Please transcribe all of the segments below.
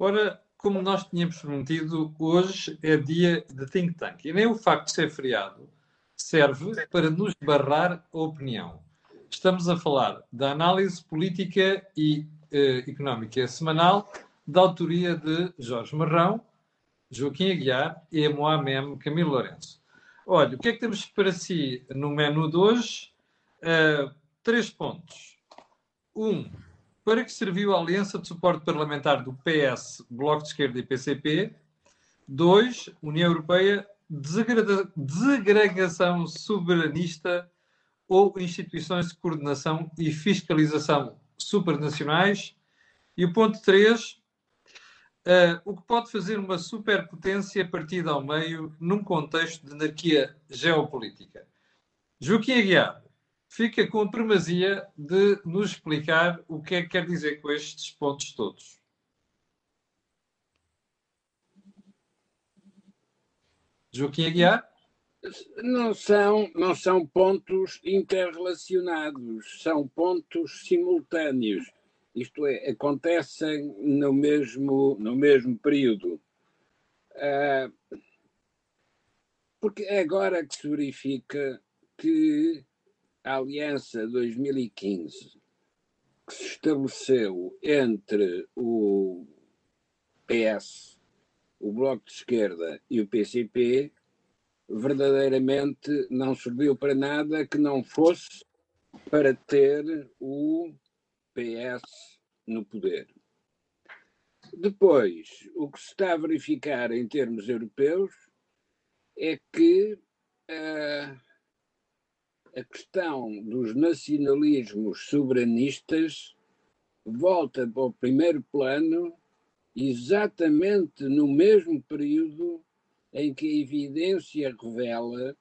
Ora, como nós tínhamos prometido, hoje é dia de think tank. E nem o facto de ser feriado serve para nos barrar a opinião. Estamos a falar da análise política e eh, económica semanal da autoria de Jorge Marrão, Joaquim Aguiar e Moamem Camilo Lourenço. Olha, o que é que temos para si no menu de hoje? Uh, três pontos. Um, para que serviu a aliança de suporte parlamentar do PS, Bloco de Esquerda e PCP? Dois, União Europeia, desagregação soberanista ou instituições de coordenação e fiscalização supranacionais? E o ponto 3, Uh, o que pode fazer uma superpotência partida ao meio num contexto de anarquia geopolítica. Joaquim Aguiar fica com a primazia de nos explicar o que é que quer dizer com estes pontos todos. Joaquim Aguiar? Não são, não são pontos interrelacionados, são pontos simultâneos isto é, acontecem no mesmo, no mesmo período. Uh, porque é agora que se verifica que a Aliança 2015, que se estabeleceu entre o PS, o Bloco de Esquerda e o PCP, verdadeiramente não serviu para nada que não fosse para ter o PS no poder. Depois, o que se está a verificar em termos europeus é que uh, a questão dos nacionalismos soberanistas volta para o primeiro plano exatamente no mesmo período em que a evidência revela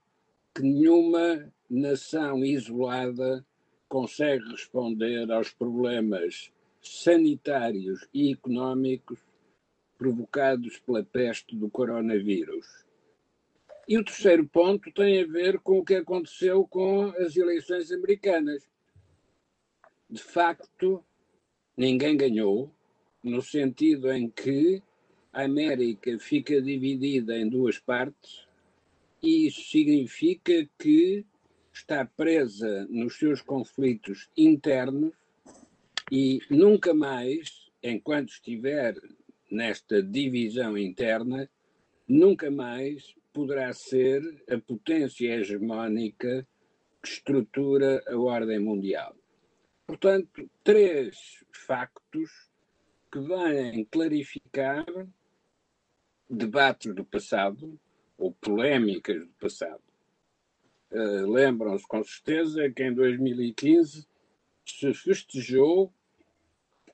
que nenhuma nação isolada consegue responder aos problemas sanitários e económicos provocados pela peste do coronavírus. E o terceiro ponto tem a ver com o que aconteceu com as eleições americanas. De facto, ninguém ganhou, no sentido em que a América fica dividida em duas partes, e isso significa que está presa nos seus conflitos internos e nunca mais, enquanto estiver nesta divisão interna, nunca mais poderá ser a potência hegemónica que estrutura a ordem mundial. Portanto, três factos que vêm clarificar debates do passado ou polémicas do passado. Uh, Lembram-se com certeza que em 2015 se festejou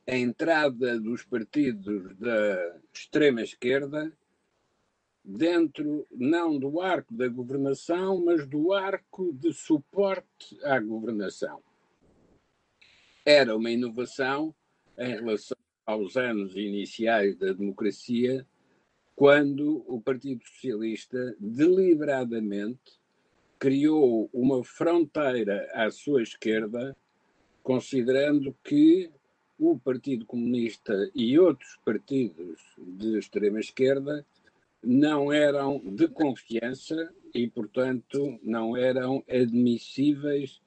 a entrada dos partidos da extrema-esquerda dentro, não do arco da governação, mas do arco de suporte à governação. Era uma inovação em relação aos anos iniciais da democracia, quando o Partido Socialista deliberadamente criou uma fronteira à sua esquerda, considerando que o Partido Comunista e outros partidos de extrema-esquerda não eram de confiança e, portanto, não eram admissíveis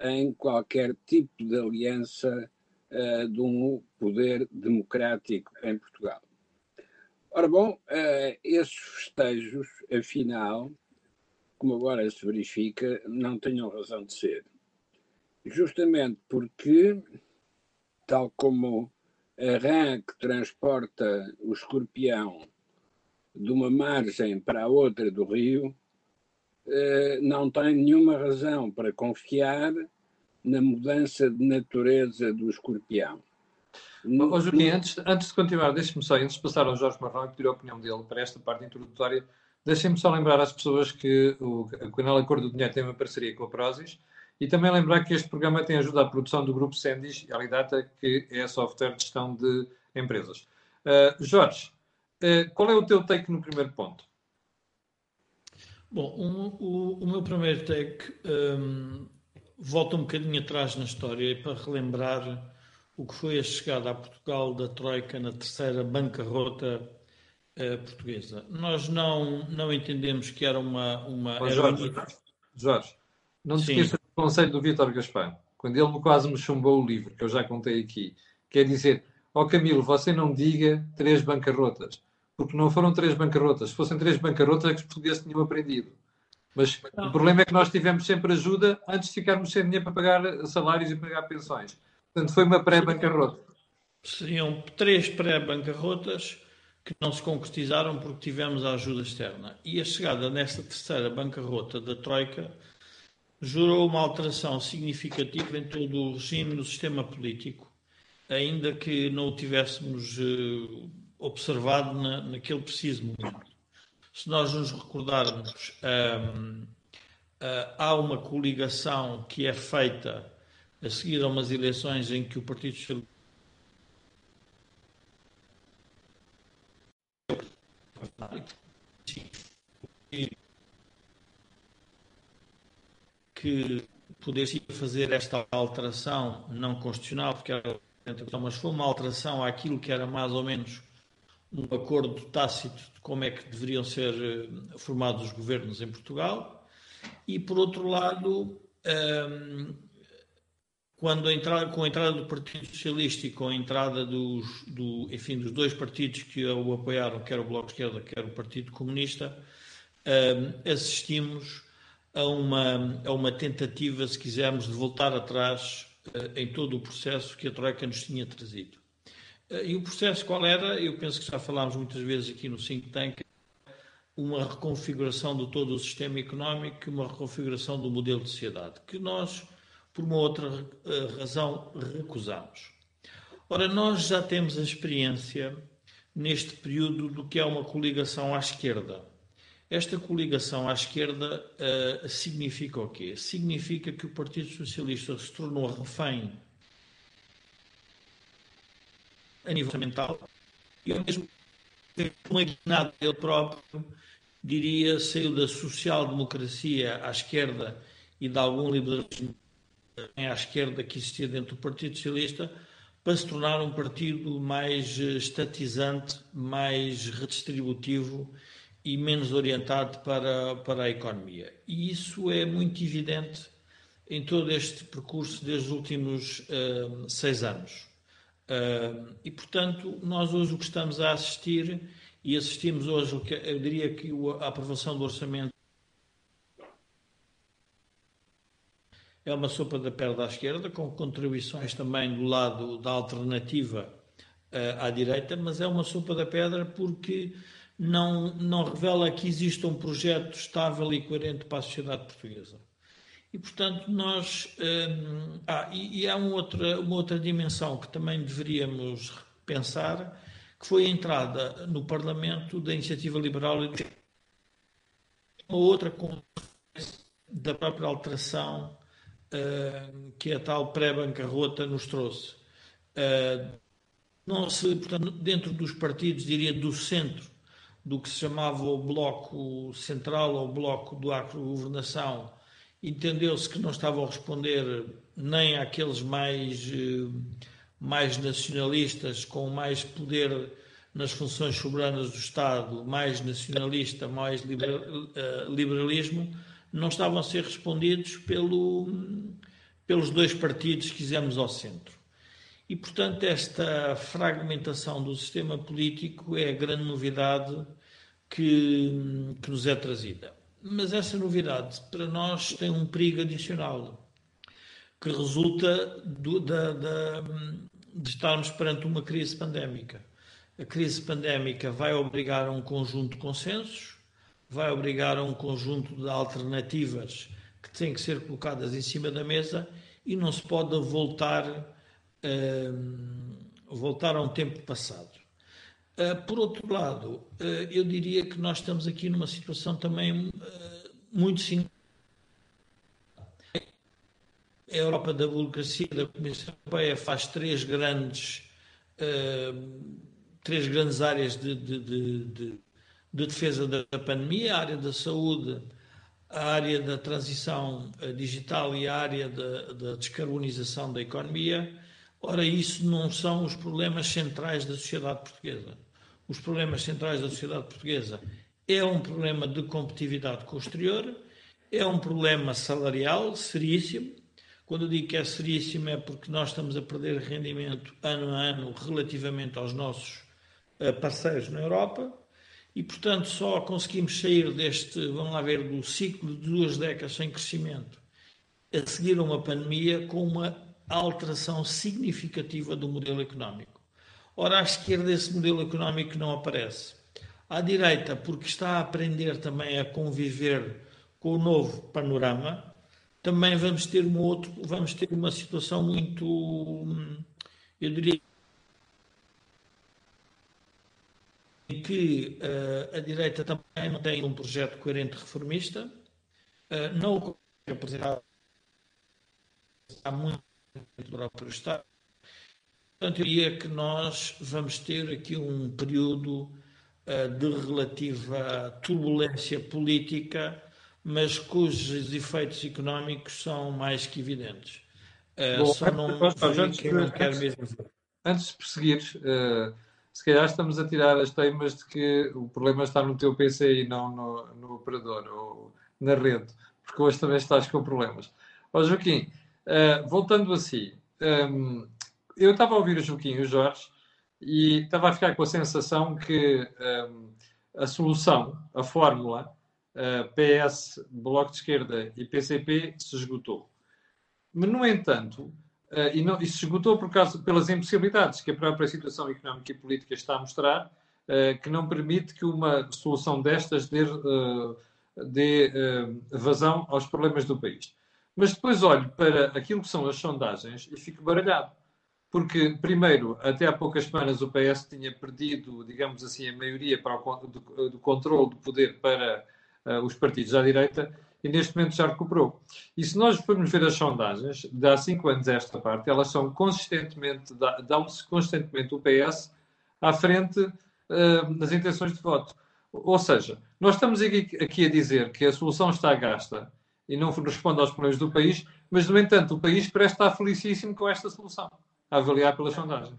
em qualquer tipo de aliança uh, de um poder democrático em Portugal. Ora bom, uh, esses festejos, afinal, como agora se verifica, não tenham razão de ser. Justamente porque, tal como a rã que transporta o escorpião de uma margem para a outra do rio, eh, não tem nenhuma razão para confiar na mudança de natureza do escorpião. Oh, Joaquim, antes, antes de continuar, deixe-me só, antes de passar ao Jorge Marrão e pedir a opinião dele para esta parte introdutória, Deixem-me só lembrar às pessoas que o, canal Acordo do Dinheiro tem uma parceria com a Prozis e também lembrar que este programa tem ajuda à produção do grupo Sendis e Alidata, que é software de gestão de empresas. Uh, Jorge, qual é o teu take no primeiro ponto? Bom, um, o, o, meu primeiro take um, volta um bocadinho atrás na história para relembrar o que foi a chegada a Portugal da Troika na terceira bancarrota uh, portuguesa. Nós não, não entendemos que era uma. uma oh, Jorge, era... Jorge, não te esqueças do conselho do Vítor Gaspar, quando ele quase me chumbou o livro, que eu já contei aqui, quer dizer, ó oh, Camilo, você não diga três bancarrotas, porque não foram três bancarrotas. Se fossem três bancarrotas, é que os portugueses tinham aprendido. Mas não. o problema é que nós tivemos sempre ajuda antes de ficarmos sem dinheiro para pagar salários e pagar pensões. Portanto, foi uma pré-bancarrota. Seriam três pré-bancarrotas que não se concretizaram porque tivemos a ajuda externa. E a chegada nesta terceira bancarrota da Troika jurou uma alteração significativa em todo o regime no sistema político, ainda que não o tivéssemos uh, observado na, naquele preciso momento. Se nós nos recordarmos, um, uh, eh, há uma coligação que é feita a seguir a umas eleições em que o Partido Socialista que pudesse fazer esta alteração não constitucional, porque era, mas foi uma alteração àquilo que era mais ou menos um acordo tácito de como é que deveriam ser eh, formados os governos em Portugal, e por outro lado, um, quando a entrada, com a entrada do Partido Socialista e com a entrada dos, do, enfim, dos dois partidos que o apoiaram, quer o Bloco de Esquerda, quer o Partido Comunista, um, assistimos a uma, a uma tentativa, se quisermos, de voltar atrás uh, em todo o processo que a Troika nos tinha trazido. Uh, e o processo qual era? Eu penso que já falámos muitas vezes aqui no Think Tank, uma reconfiguração de todo o sistema económico, uma reconfiguração do modelo de sociedade, que nós por uma outra uh, razão, recusamos. Ora, nós já temos a experiência neste período do que é uma coligação à esquerda. Esta coligação à esquerda uh, significa o quê? Significa que o Partido Socialista se tornou refém a nível mental e ao mesmo tempo, é nada ele próprio, diria, saiu da social-democracia à esquerda e de algum liberalismo à esquerda que existia dentro do Partido Socialista para se tornar um partido mais eh, estatizante, mais redistributivo e menos orientado para, para a economia. E isso é muito evidente em todo este percurso desde os últimos uh, seis anos. Uh, e, portanto, nós hoje o que estamos a assistir, e assistimos hoje, eu diria que a aprovação do orçamento é uma sopa da perna à esquerda, com contribuições também do lado da alternativa uh, à direita, mas é uma sopa da pedra porque não, não revela que exista um projeto estável e coerente para a sociedade portuguesa. E, portanto, nós. Um, eh, ah, e, e há uma outra, uma outra dimensão que também deveríamos pensar, que foi a entrada no Parlamento da Iniciativa Liberal e uma outra da própria alteração uh, que a tal pré-bancarrota nos trouxe. Uh, não se, portanto, dentro dos partidos, diria do centro, do que se chamava o Bloco Central ou o Bloco do Acro-Governação, entendeu-se que não estavam a responder nem àqueles mais, eh, mais nacionalistas, com mais poder nas funções soberanas do Estado, mais nacionalista, mais liberalismo, não estavam a ser respondidos pelo, pelos dois partidos que fizemos ao centro. E, portanto, esta fragmentação do sistema político é a grande novidade que, que nos é trazida. Mas essa novidade, para nós, tem um perigo adicional, que resulta do, da, da, de estarmos perante uma crise pandémica. A crise pandémica vai obrigar a um conjunto de consensos, vai obrigar a um conjunto de alternativas que têm que ser colocadas em cima da mesa e não se pode voltar, uh, voltar a um tempo passado. Uh, por outro lado, uh, eu diria que nós estamos aqui numa situação também muito simples. A Europa da burocracia da Comissão Europeia faz três grandes, três grandes áreas de, de, de, de de defesa da pandemia, a área da saúde, a área da transição eh, digital e a área da, da descarbonização da economia, Ora, isso não são os problemas centrais da sociedade portuguesa. Os problemas centrais da sociedade portuguesa é um problema de competitividade com o exterior, é um problema salarial seríssimo. Quando eu digo que é seríssimo é porque nós estamos a perder rendimento ano a ano relativamente aos nossos eh, parceiros na Europa e, portanto, só conseguimos sair deste, vamos lá ver, do ciclo de duas décadas sem crescimento, a seguir a uma pandemia com uma alteração significativa do modelo económico. Ora, à esquerda esse modelo económico não aparece. À direita, porque está a aprender também a conviver com o novo panorama, também vamos ter um outro, vamos ter uma situação muito, eu diria que uh, a direita também não tem um projeto coerente reformista, uh, não o apresentar há muito do próprio Estado. Portanto, eu diria que nós vamos ter aqui um período uh, de relativa turbulência política, mas cujos efeitos económicos são mais que evidentes. Bom, só não, antes, não quero mesmo Antes de prosseguir, se calhar estamos a tirar as teimas de que o problema está no teu PC e não no, no operador ou na rede, porque hoje também estás com problemas. Ó Joaquim, uh, voltando a si, um, ehm, eu estava a ouvir o Joaquim e o Jorge e estava a ficar com a sensação que um, a solução, a fórmula uh, eh, PS, Bloco de Esquerda e PCP se esgotou. Mas, no entanto, Uh, e, não, e se esgotou por causa, pelas impossibilidades que a própria situação económica e política está a mostrar, uh, que não permite que uma solução destas dê, dê vazão aos problemas do país. Mas depois olho para aquilo que são as sondagens e fico baralhado. Porque, primeiro, até há poucas semanas o PS tinha perdido, digamos assim, a maioria para o, do, do controle do poder para os partidos à direita e neste momento já recuperou. E se nós formos ver as sondagens, de há cinco anos a esta parte, elas são consistentemente, dão-se consistentemente o PS à frente uh, nas intenções de voto. Ou seja, nós estamos aqui, aqui, a dizer que a solução está gasta e não responde aos problemas do país, mas, no entanto, o país parece estar felicíssimo com esta solução, a avaliar pelas sondagens.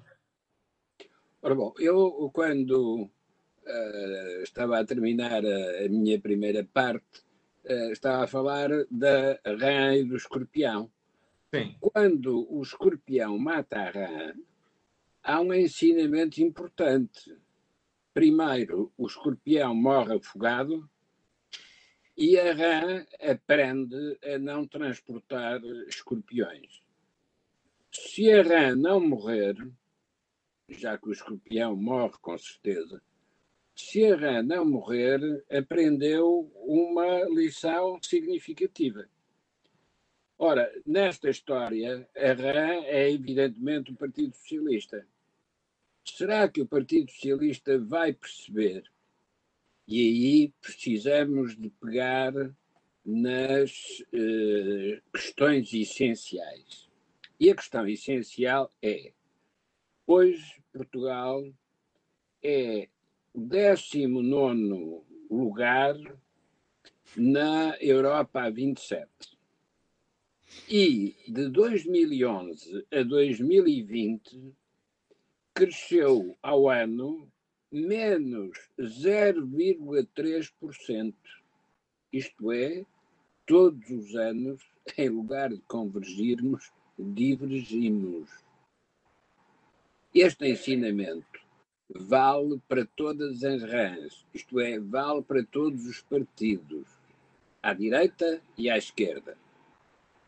Ora bom, eu quando uh, estava a terminar a, a minha primeira parte, uh, estava a falar da rã e do escorpião. Sim. Quando o escorpião mata a rã, há um ensinamento importante. Primeiro, o escorpião morre afogado e a rã aprende a não transportar escorpiões. Se a rã não morrer, já que o escorpião morre com certeza, se a rã não morrer, aprendeu uma lição significativa. Ora, nesta história, a rã é evidentemente o Partido Socialista. Será que o Partido Socialista vai perceber? E aí precisamos de pegar nas eh, questões essenciais. E a questão essencial é: hoje Portugal é 19 lugar na Europa a 27. E de 2011 a 2020 cresceu ao ano menos 0,3%. Isto é, todos os anos, em lugar de convergirmos, divergimos. Este ensinamento vale para todas as rãs, isto é, vale para todos os partidos, à direita e à esquerda.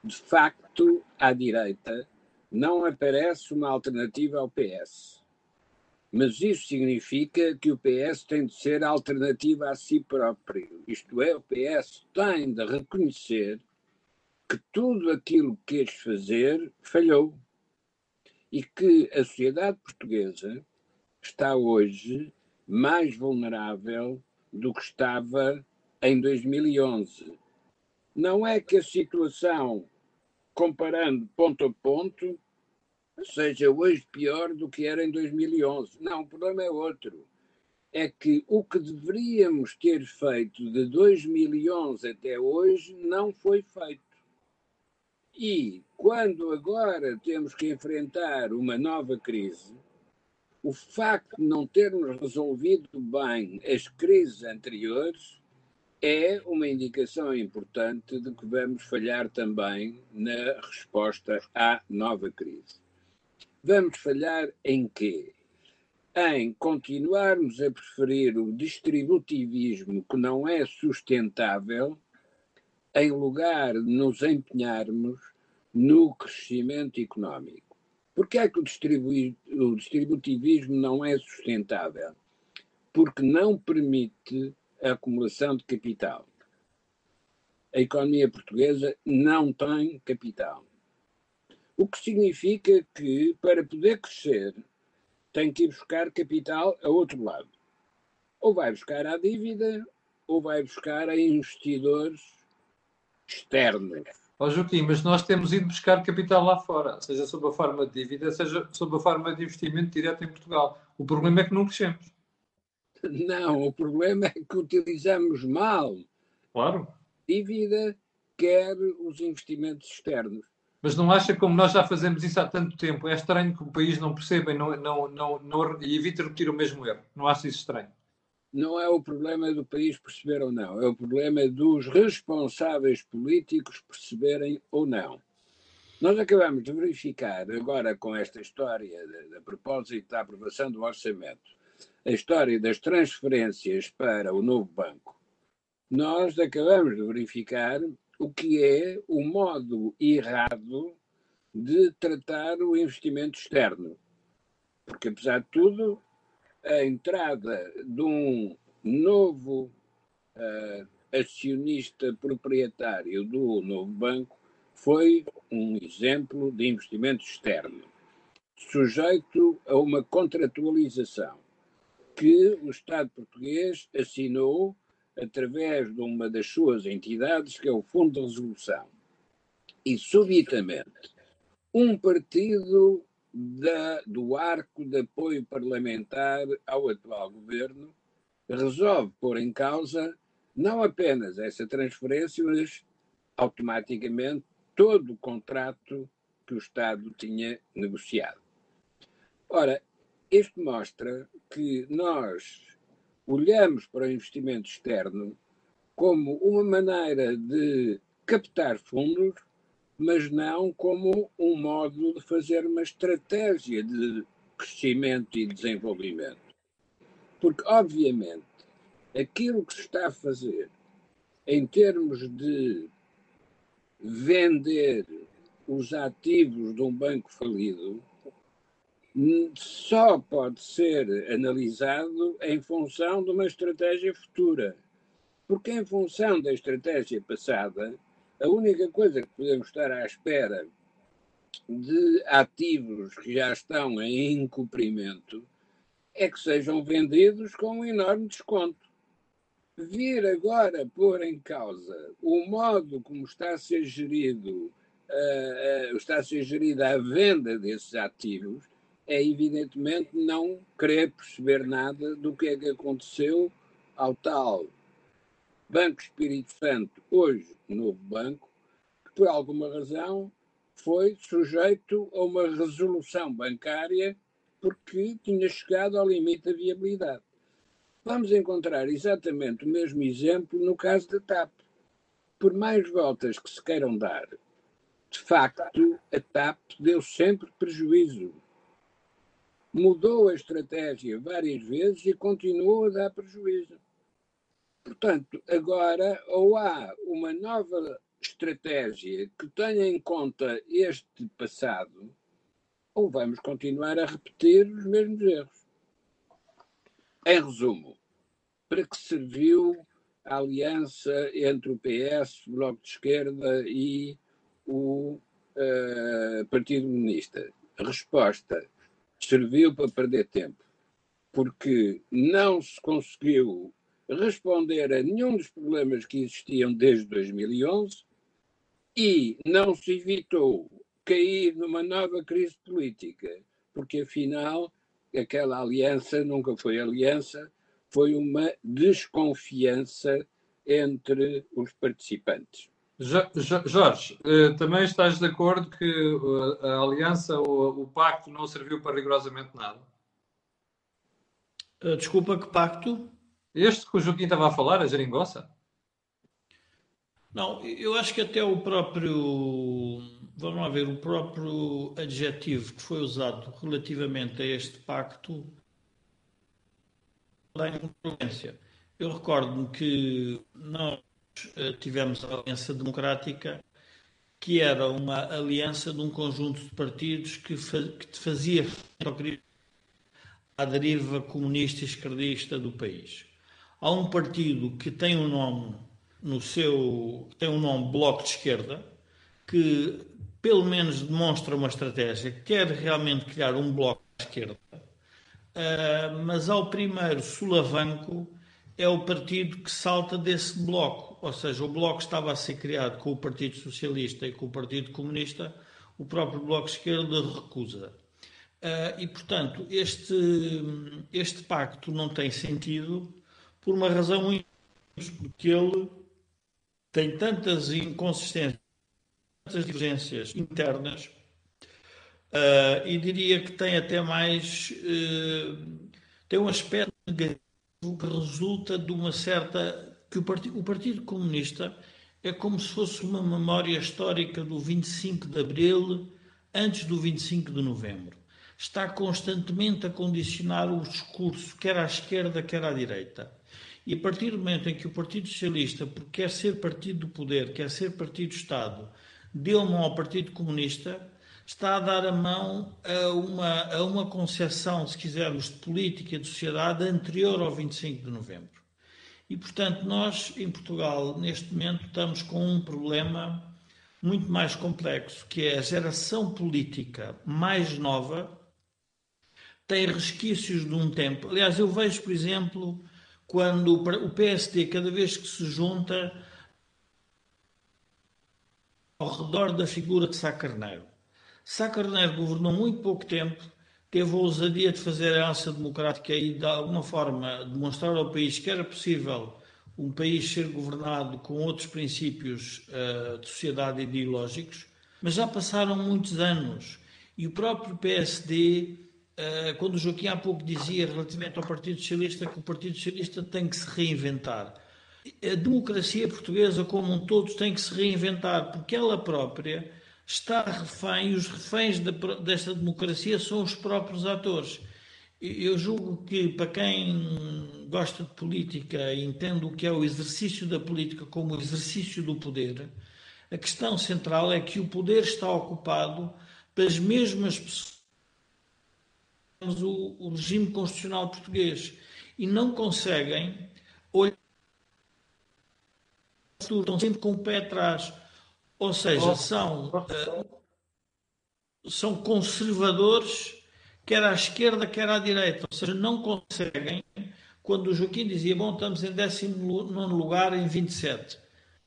De facto, à direita não aparece uma alternativa ao PS. Mas isso significa que o PS tem de ser alternativa a si próprio. Isto é, o PS tem de reconhecer que tudo aquilo que quis fazer falhou e que a sociedade portuguesa está hoje mais vulnerável do que estava em 2011. Não é que a situação, comparando ponto a ponto, seja hoje pior do que era em 2011. Não, o problema é outro. É que o que deveríamos ter feito de 2011 até hoje não foi feito. E quando agora temos que enfrentar uma nova crise, o facto de não termos resolvido bem as crises anteriores é uma indicação importante de que vamos falhar também na resposta à nova crise. Vamos falhar em quê? Em continuarmos a preferir o distributivismo que não é sustentável, em lugar de nos empenharmos no crescimento económico. Por que é que o, o distributivismo não é sustentável? Porque não permite a acumulação de capital. A economia portuguesa não tem capital. O que significa que, para poder crescer, tem que ir buscar capital a outro lado. Ou vai buscar a dívida, ou vai buscar a investidores externos. Ó oh, Joaquim, mas nós temos ido buscar capital lá fora, seja sob a forma de dívida, seja sob a forma de investimento direto em Portugal. O problema é que não crescemos. Não, o problema é que utilizamos mal claro. dívida, quer os investimentos externos. Mas não acha como nós já fazemos isso há tanto tempo? É estranho que o país não perceba e, não, não, não, não, e evite repetir o mesmo erro. Não acha isso estranho? Não é o problema do país perceber ou não, é o problema dos responsáveis políticos perceberem ou não. Nós acabamos de verificar agora com esta história, a propósito da aprovação do orçamento, a história das transferências para o novo banco, nós acabamos de verificar o que é o modo errado de tratar o investimento externo. Porque, apesar de tudo, a entrada de um novo uh, acionista proprietário do novo banco foi um exemplo de investimento externo, sujeito a uma contratualização que o Estado português assinou através de uma das suas entidades, que é o Fundo de Resolução. E, subitamente, um partido da, do arco de apoio parlamentar ao atual governo resolve pôr em causa não apenas essa transferência, mas automaticamente todo o contrato que o Estado tinha negociado. Ora, isto mostra que nós olhamos para o investimento externo como uma maneira de captar fundos, mas não como um modo de fazer uma estratégia de crescimento e desenvolvimento. Porque, obviamente, aquilo que se está a fazer em termos de vender os ativos de um banco falido só pode ser analisado em função de uma estratégia futura. Porque, em função da estratégia passada, a única coisa que podemos estar à espera de ativos que já estão em incumprimento é que sejam vendidos com um enorme desconto. Vir agora pôr em causa o modo como está a ser gerido, uh, uh, está a ser gerida a venda desses ativos, é evidentemente não querer perceber nada do que é que aconteceu ao tal Banco Espírito Santo, hoje novo banco, que por alguma razão foi sujeito a uma resolução bancária porque tinha chegado ao limite da viabilidade. Vamos encontrar exatamente o mesmo exemplo no caso da TAP. Por mais voltas que se queiram dar, de facto, a TAP deu sempre prejuízo mudou a estratégia várias vezes e continuou a dar prejuízo. Portanto, agora ou há uma nova estratégia que tenha em conta este passado, ou vamos continuar a repetir os mesmos erros. Em resumo, para que serviu a aliança entre o PS, o Bloco de Esquerda e o uh, Partido Comunista? Resposta: serviu para perder tempo, porque não se conseguiu responder a nenhum dos problemas que existiam desde 2011 e não se evitou cair numa nova crise política, porque afinal aquela aliança nunca foi aliança, foi uma desconfiança entre os participantes. Jorge, eh, também estás de acordo que eh, a aliança ou o pacto não serviu para rigorosamente nada? Eh, desculpa, que pacto? Este que o Joaquim estava a falar, a geringonça? Não, eu acho que até o próprio, vamos lá ver, o próprio adjetivo que foi usado relativamente a este pacto dá influência. Eu recordo-me que nós eh, tivemos a Aliança Democrática, que era uma aliança de um conjunto de partidos que, que fazia a deriva comunista e esquerdista do país. Há um partido que tem um nome no seu tem um nome Bloco de Esquerda que pelo menos demonstra uma estratégia, quer realmente criar um bloco de esquerda, uh, mas ao primeiro sulavanco é o partido que salta desse bloco, ou seja, o bloco estava a ser criado com o Partido Socialista e com o Partido Comunista, o próprio Bloco de Esquerda recusa. Uh, e, portanto, este, este pacto não tem sentido por uma razão muito porque ele tem tantas inconsistências, tantas divergências internas, uh, e diria que tem até mais, uh, tem um aspecto negativo que resulta de uma certa, que o o Partido Comunista é como se fosse uma memória histórica do 25 de Abril antes do 25 de Novembro. Está constantemente a condicionar o discurso, quer à esquerda, quer à direita. E a partir do momento em que o Partido Socialista, porque quer ser partido do poder, quer ser partido do Estado, deu mão ao Partido Comunista, está a dar a mão a uma, a uma concepção, se quisermos, de política e de sociedade anterior ao 25 de novembro. E, portanto, nós, em Portugal, neste momento, estamos com um problema muito mais complexo, que é a geração política mais nova tem resquícios de um tempo. Aliás, eu vejo, por exemplo, quando o PSD, cada vez que se junta ao redor da figura de Sá Carneiro. Sá Carneiro governou muito pouco tempo, teve a ousadia de fazer a aliança democrática e, de alguma forma, demonstrar ao país que era possível um país ser governado com outros princípios uh, de sociedade ideológicos, mas já passaram muitos anos e o próprio PSD eh, quando o Joaquim há pouco dizia relativamente ao Partido Socialista que o Partido Socialista tem que se reinventar. A democracia portuguesa como um todo tem que se reinventar, porque ela própria está refém, e os reféns desta democracia são os próprios atores. Eu julgo que para quem gosta de política e entende o que é o exercício da política como o exercício do poder, a questão central é que o poder está ocupado pelas mesmas pessoas o, o regime constitucional português e não conseguem olhar estão sempre com o pé atrás. Ou seja, são, uh, são conservadores, quer à esquerda, quer à direita. Ou seja, não conseguem, quando o Joaquim dizia, bom, estamos em 19 lugar em 27. Uh,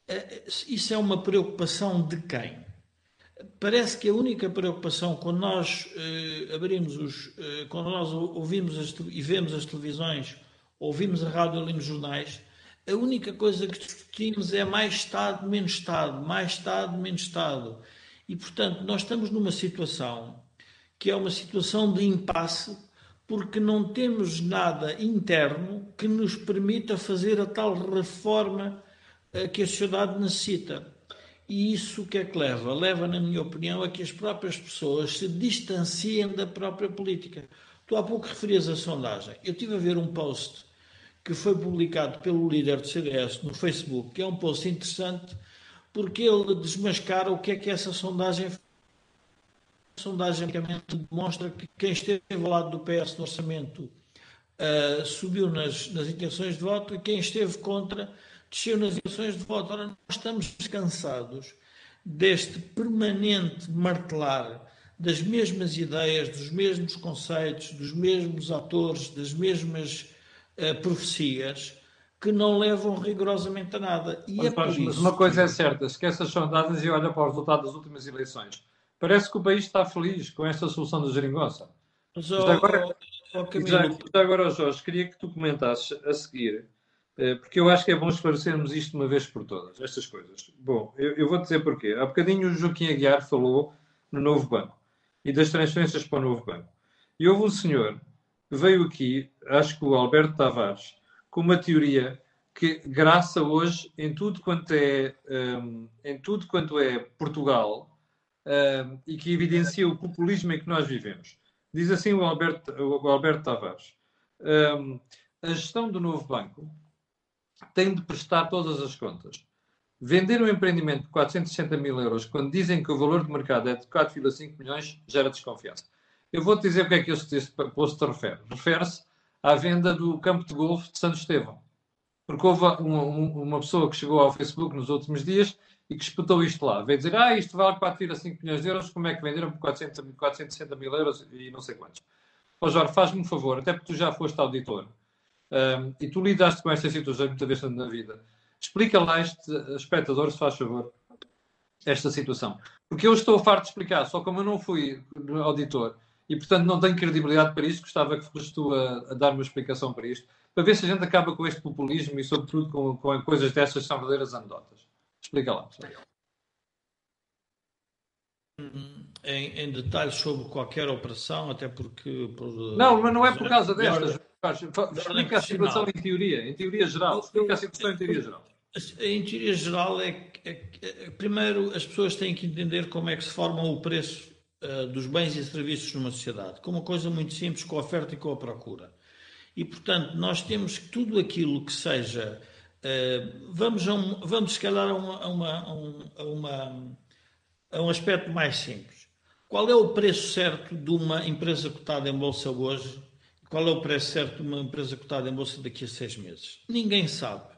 eh, isso é uma preocupação de quem? Parece que a única preocupação quando nós eh, abrimos os, eh, quando nós ouvimos as, e vemos as televisões, ouvimos a rádio lemos jornais, a única coisa que discutimos é mais Estado, menos Estado, mais Estado, menos Estado. E, portanto, nós estamos numa situação que é uma situação de impasse, porque não temos nada interno que nos permita fazer a tal reforma eh, que a sociedade necessita. E isso o que é que leva? Leva, na minha opinião, a que as próprias pessoas se distanciem da própria política. Tu há pouco referias a sondagem. Eu tive a ver um post que foi publicado pelo líder do CDS no Facebook, que é um post interessante, porque ele desmascara o que é que essa sondagem a sondagem demonstra que quem esteve ao lado do PS no orçamento uh, subiu nas, nas intenções de voto e quem esteve contra desceu nas eleições de voto. Ora, nós estamos cansados deste permanente martelar das mesmas ideias, dos mesmos conceitos, dos mesmos atores, das mesmas uh, profecias que não levam rigorosamente a nada. E mas, é mas, mas uma coisa é certa, esquece as sondagens e olha para o resultado das últimas eleições. Parece que o país está feliz com esta solução da geringonça. Mas, oh, agora, oh, oh, já, agora, Jorge, queria que tu comentasses a seguir porque eu acho que é bom esclarecermos isto uma vez por todas, estas coisas. Bom, eu, eu vou dizer porquê. Há bocadinho o Joaquim Aguiar falou no novo banco e das transferências para o novo banco. E houve um senhor que veio aqui, acho que o Alberto Tavares, com uma teoria que graça hoje em tudo quanto é, um, em tudo quanto é Portugal um, e que evidencia o populismo em que nós vivemos. Diz assim o Alberto, o Alberto Tavares. Um, a gestão do novo banco tem de prestar todas as contas. Vender um empreendimento de 460 mil euros quando dizem que o valor de mercado é de 4,5 milhões gera desconfiança. Eu vou-te dizer o que é que este, este posto refere. Refere-se à venda do campo de golfe de Santo Estevão porque houve uma, uma, pessoa que chegou ao Facebook nos últimos dias e que espetou isto lá. Veio dizer, ah, isto vale 4,5 milhões de euros, como é que venderam por 400, 460 mil euros e não sei quantos. Ó Jorge, faz-me um favor, até porque tu já foste auditor um, e tu lidaste com esta situação muitas vezes na vida. Explica lá este espectador, se faz favor, esta situação. Porque eu estou farto de explicar, só como eu não fui auditor e, portanto, não tenho credibilidade para isto, gostava que fosses tu a, a dar uma explicação para isto para ver se a gente acaba com este populismo e, sobretudo, com, com coisas dessas que são verdadeiras anedotas. Explica lá. Em, em detalhes sobre qualquer operação, até porque. Por, não, mas não é por causa destas. Explica a situação em teoria, em teoria geral. Explica a situação em teoria geral. Em teoria geral, é, é, é, primeiro as pessoas têm que entender como é que se forma o preço uh, dos bens e serviços numa sociedade, com uma coisa muito simples, com a oferta e com a procura. E, portanto, nós temos que tudo aquilo que seja. Uh, vamos, a um, vamos, se calhar, a, uma, a, uma, a, uma, a um aspecto mais simples. Qual é o preço certo de uma empresa cotada em bolsa hoje? Qual é o preço certo de uma empresa cotada em bolsa daqui a seis meses? Ninguém sabe.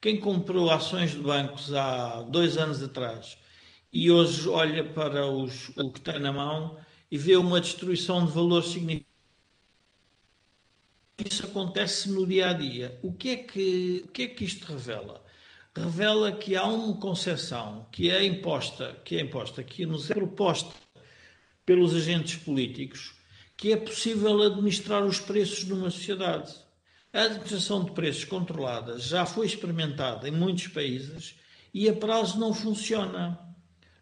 Quem comprou ações de bancos há dois anos atrás e hoje olha para os, o que tem na mão e vê uma destruição de valor significativa isso acontece no dia a dia. O que é que, o que, é que isto revela? Revela que há uma concepção que é imposta, que é imposta, que nos é proposta pelos agentes políticos, que é possível administrar os preços numa sociedade. A administração de preços controlada já foi experimentada em muitos países e a prazo não funciona.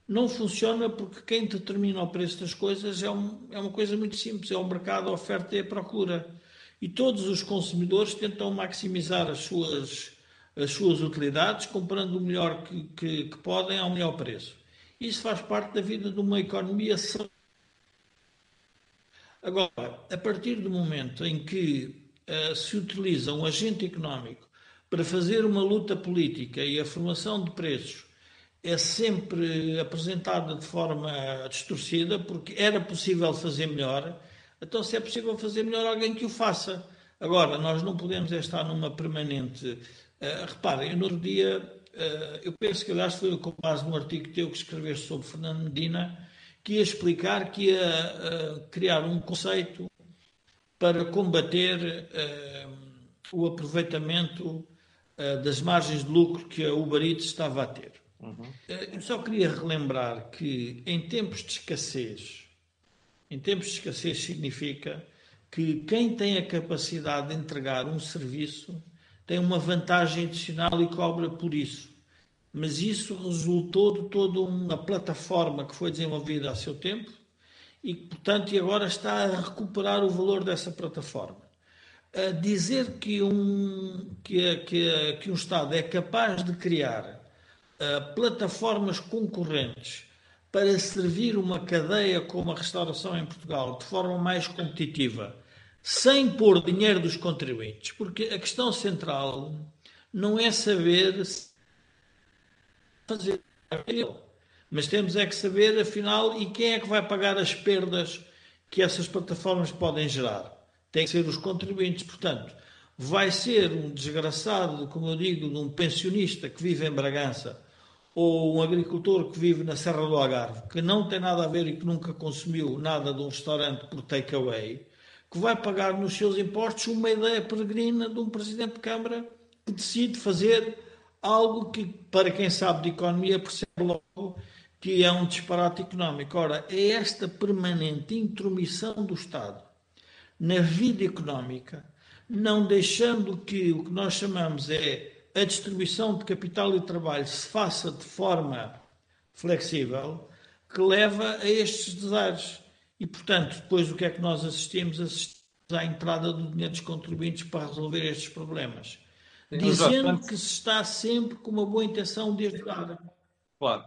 Não funciona porque quem determina o preço das coisas é, um, é uma coisa muito simples: é o mercado, a oferta e a procura e todos os consumidores tentam maximizar as suas, as suas utilidades comprando o melhor que, que, que podem ao melhor preço. Isso faz parte da vida de uma economia Agora, a partir do momento em que uh, se utiliza um agente económico para fazer uma luta política e a formação de preços é sempre apresentada de forma distorcida, porque era possível fazer melhor, então, se é possível fazer melhor, alguém que o faça. Agora, nós não podemos estar numa permanente. Uh, reparem, no outro dia, uh, eu penso que, aliás, foi com base num artigo teu que escreveste sobre Fernando Medina, que ia explicar que ia uh, criar um conceito para combater o aproveitamento das margens de lucro que a Uber Eats estava a ter. Uhum. Eu só queria relembrar que, em tempos de escassez, em tempos de escassez significa que quem tem a capacidade de entregar um serviço tem uma vantagem adicional e cobra por isso. Mas isso resultou de toda uma plataforma que foi desenvolvida a seu tempo e, portanto, agora está a recuperar o valor dessa plataforma. A dizer que um, que, que, que um Estado é capaz de criar uh, plataformas concorrentes para servir uma cadeia como a restauração em Portugal de forma mais competitiva, sem pôr dinheiro dos contribuintes, porque a questão central não é saber fazer mas temos é que saber, afinal, e quem é que vai pagar as perdas que essas plataformas podem gerar? Tem que ser os contribuintes. Portanto, vai ser um desgraçado, como eu digo, de um pensionista que vive em Bragança ou um agricultor que vive na Serra do Algarve, que não tem nada a ver e que nunca consumiu nada de um restaurante por takeaway, que vai pagar nos seus impostos uma ideia peregrina de um presidente de Câmara que decide fazer algo que, para quem sabe de economia, percebe logo que é um disparate económico. Ora, é esta permanente intromissão do Estado na vida económica não deixando que o que nós chamamos é a distribuição de capital e trabalho se faça de forma flexível, que leva a estes desaires. E, portanto, depois o que é que nós assistimos? Assistimos à entrada do dinheiro dos contribuintes para resolver estes problemas. Sim, dizendo que se está sempre com uma boa intenção de ajudar. Claro.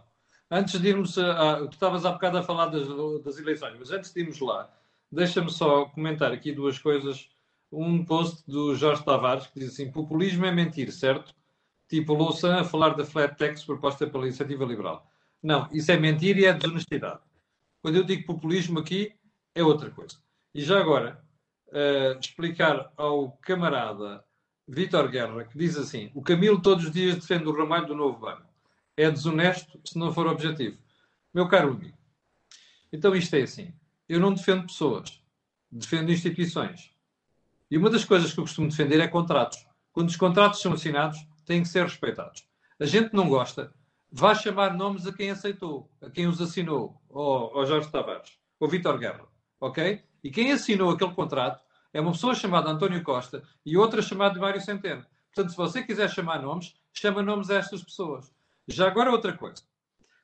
Antes de irmos a, a, tu estavas há bocado a falar das, das eleições, mas antes de irmos lá, deixa-me só comentar aqui duas coisas. Um post do Jorge Tavares que diz assim: populismo é mentir, certo? Tipo Louçã a falar da flat tax proposta pela iniciativa liberal. Não, isso é mentir e é desonestidade. Quando eu digo populismo aqui, é outra coisa. E já agora, uh, explicar ao camarada Vítor Guerra, que diz assim: o Camilo todos os dias defende o ramalho do novo banco. É desonesto se não for objetivo. Meu caro amigo, então isto é assim. Eu não defendo pessoas, defendo instituições. E uma das coisas que eu costumo defender é contratos. Quando os contratos são assinados, têm que ser respeitados. A gente não gosta, vá chamar nomes a quem aceitou, a quem os assinou, ao Jorge Tavares, ou Vítor Guerra, ok? E quem assinou aquele contrato é uma pessoa chamada António Costa e outra chamada Mário Centeno. Portanto, se você quiser chamar nomes, chama nomes a estas pessoas. Já agora outra coisa.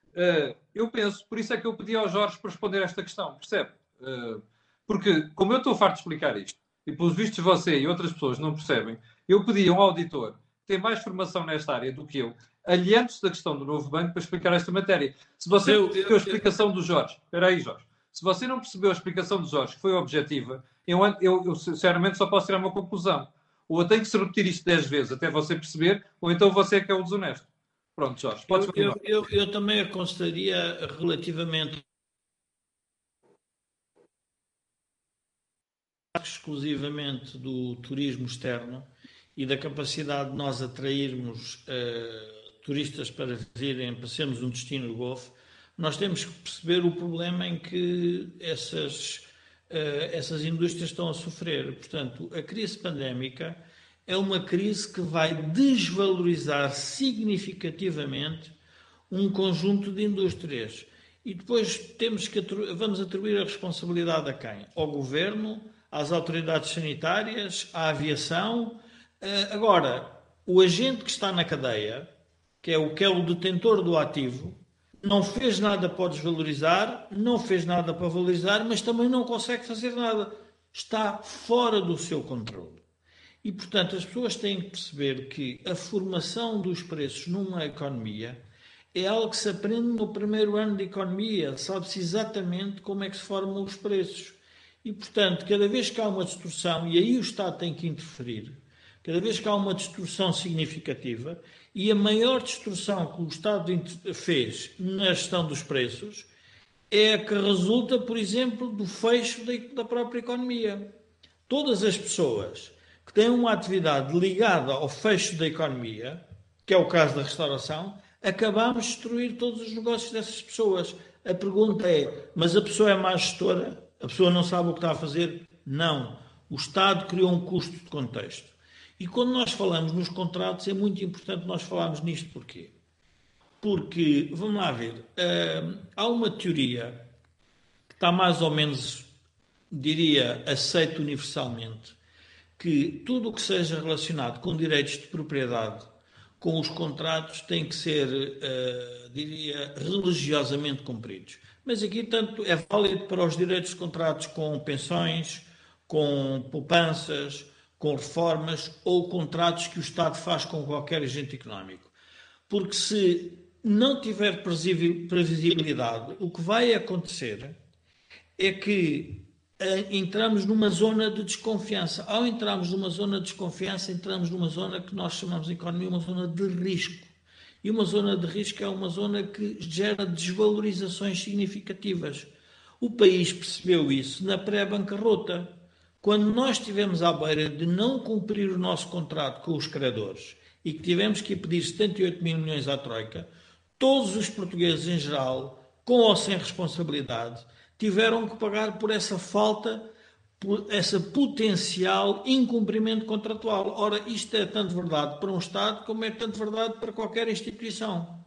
Uh, eu penso, por isso é que eu pedi ao Jorge para responder esta questão, percebe? Uh, porque, como eu estou farto de explicar isto, e pelos vistos você e outras pessoas não percebem, eu pedi a um auditor que tem mais formação nesta área do que eu, aliando-se da questão do novo banco, para explicar esta matéria. Se você eu, percebeu a explicação do Jorge, espera aí, Jorge, se você não percebeu a explicação do Jorge, que foi objetiva, eu, eu, eu sinceramente só posso tirar uma conclusão. Ou eu tenho que se repetir isto dez vezes até você perceber, ou então você é que é o desonesto. Pronto, Jorge, pode eu, eu, eu, também aconselharia relativamente exclusivamente do turismo externo e da capacidade de nós atrairmos uh, turistas para virem, para sermos um destino do Golfo, nós temos que perceber o problema em que essas, uh, essas indústrias estão a sofrer. Portanto, a crise pandémica é uma crise que vai desvalorizar significativamente um conjunto de indústrias. E depois temos que vamos atribuir a responsabilidade a quem? Ao governo, às autoridades sanitárias, à aviação. Eh, agora, o agente que está na cadeia, que é o que é o detentor do ativo, não fez nada para desvalorizar, não fez nada para valorizar, mas também não consegue fazer nada. Está fora do seu controle. E, portanto, as pessoas têm que perceber que a formação dos preços numa economia é algo que se aprende no primeiro ano de economia, sabe-se exatamente como é que se formam os preços. E, portanto, cada vez que há uma distorção, e aí o Estado tem que interferir, cada vez que há uma distorção significativa, e a maior distorção que o Estado fez na gestão dos preços é a que resulta, por exemplo, do fecho da própria economia. Todas as pessoas que têm uma atividade ligada ao fecho da economia, que é o caso da restauração, acabamos de destruir todos os negócios dessas pessoas. A pergunta é: mas a pessoa é má gestora? A pessoa não sabe o que está a fazer? Não. O Estado criou um custo de contexto. E quando nós falamos nos contratos, é muito importante nós falarmos nisto porquê? Porque, vamos lá ver, uh, há uma teoria que está mais ou menos, diria, aceita universalmente, que tudo o que seja relacionado com direitos de propriedade, com os contratos, tem que ser, uh, diria, religiosamente cumpridos. Mas aqui, tanto é válido para os direitos de contratos com pensões, com poupanças, com reformas ou contratos que o Estado faz com qualquer agente económico. Porque se não tiver previsibilidade, o que vai acontecer é que entramos numa zona de desconfiança. Ao entrarmos numa zona de desconfiança, entramos numa zona que nós chamamos de economia uma zona de risco. E uma zona de risco é uma zona que gera desvalorizações significativas. O país percebeu isso na pré-bancarrota. Quando nós estivemos à beira de não cumprir o nosso contrato com os credores e que tivemos que pedir 78 mil milhões à Troika, todos os portugueses em geral, com ou sem responsabilidade, tiveram que pagar por essa falta, por essa potencial incumprimento contratual. Ora, isto é tanto verdade para um Estado como é tanto verdade para qualquer instituição.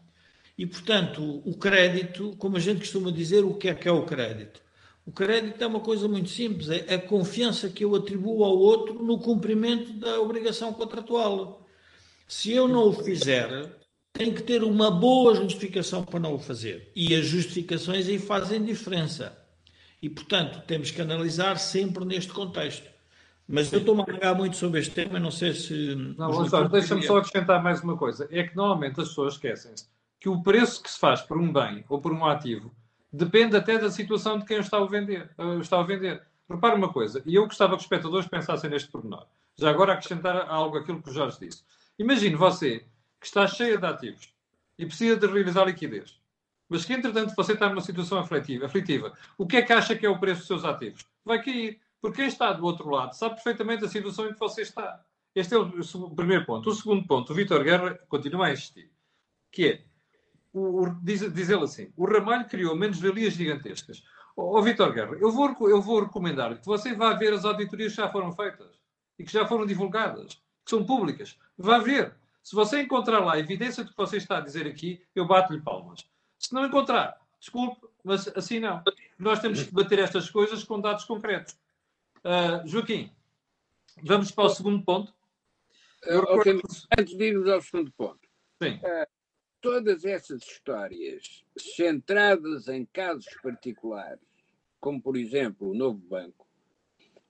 E, portanto, o crédito, como a gente costuma dizer, o que é que é o crédito? O crédito é uma coisa muito simples, é a confiança que eu atribuo ao outro no cumprimento da obrigação contratual. Se eu não o fizer, tem que ter uma boa justificação para não o fazer. E as justificações aí fazem diferença. E, portanto, temos que analisar sempre neste contexto. Mas eu estou a alargar muito sobre este tema, não sei se. Não, deixa-me só acrescentar mais uma coisa. É que normalmente as pessoas esquecem-se que o preço que se faz por um bem ou por um ativo depende até da situação de quem está a vender. Está a vender. Repare uma coisa, e eu gostava que os espectadores pensassem neste pormenor. Já agora acrescentar algo aquilo que o Jorge disse. Imagine você que está cheia de ativos e precisa de realizar liquidez. Mas que, entretanto, você está numa situação aflitiva, aflitiva. O que é que acha que é o preço dos seus ativos? Vai cair. Porque quem está do outro lado sabe perfeitamente a situação em que você está. Este é o primeiro ponto. O segundo ponto, o Vitor Guerra continua a insistir, que é o, o, diz, diz ele assim: o Ramalho criou menos-valias gigantescas. Ó oh, Vitor Guerra, eu vou, eu vou recomendar que você vá ver as auditorias que já foram feitas e que já foram divulgadas, que são públicas. Vá ver. Se você encontrar lá a evidência do que você está a dizer aqui, eu bato-lhe palmas. Se não encontrar, desculpe, mas assim não. Nós temos que bater estas coisas com dados concretos. Uh, Joaquim, vamos para o segundo ponto. Okay. Antes de irmos ao segundo ponto. Sim. Uh, todas essas histórias centradas em casos particulares, como por exemplo o Novo Banco,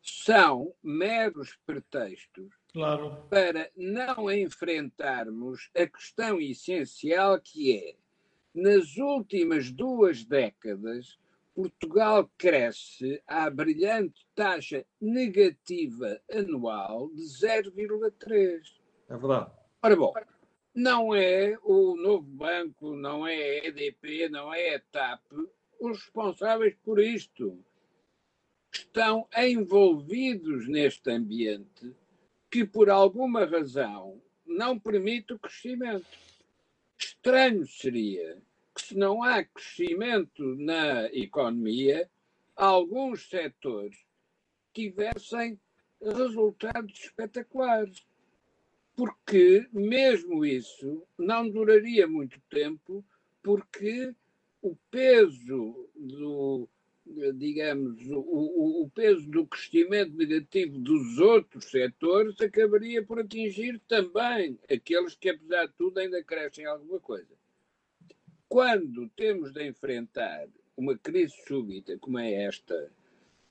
são meros pretextos claro. para não enfrentarmos a questão essencial que é, nas últimas duas décadas, Portugal cresce à brilhante taxa negativa anual de 0,3. É verdade. Ora bom, não é o novo banco, não é a EDP, não é a TAP os responsáveis por isto. Estão envolvidos neste ambiente que, por alguma razão, não permite o crescimento. Estranho seria que, se não há crescimento na economia, alguns setores tivessem resultados espetaculares porque mesmo isso não duraria muito tempo, porque o peso do, digamos, o, o, peso do crescimento negativo dos outros setores acabaria por atingir também aqueles que, apesar de tudo, ainda crescem alguma coisa. Quando temos de enfrentar uma crise súbita como é esta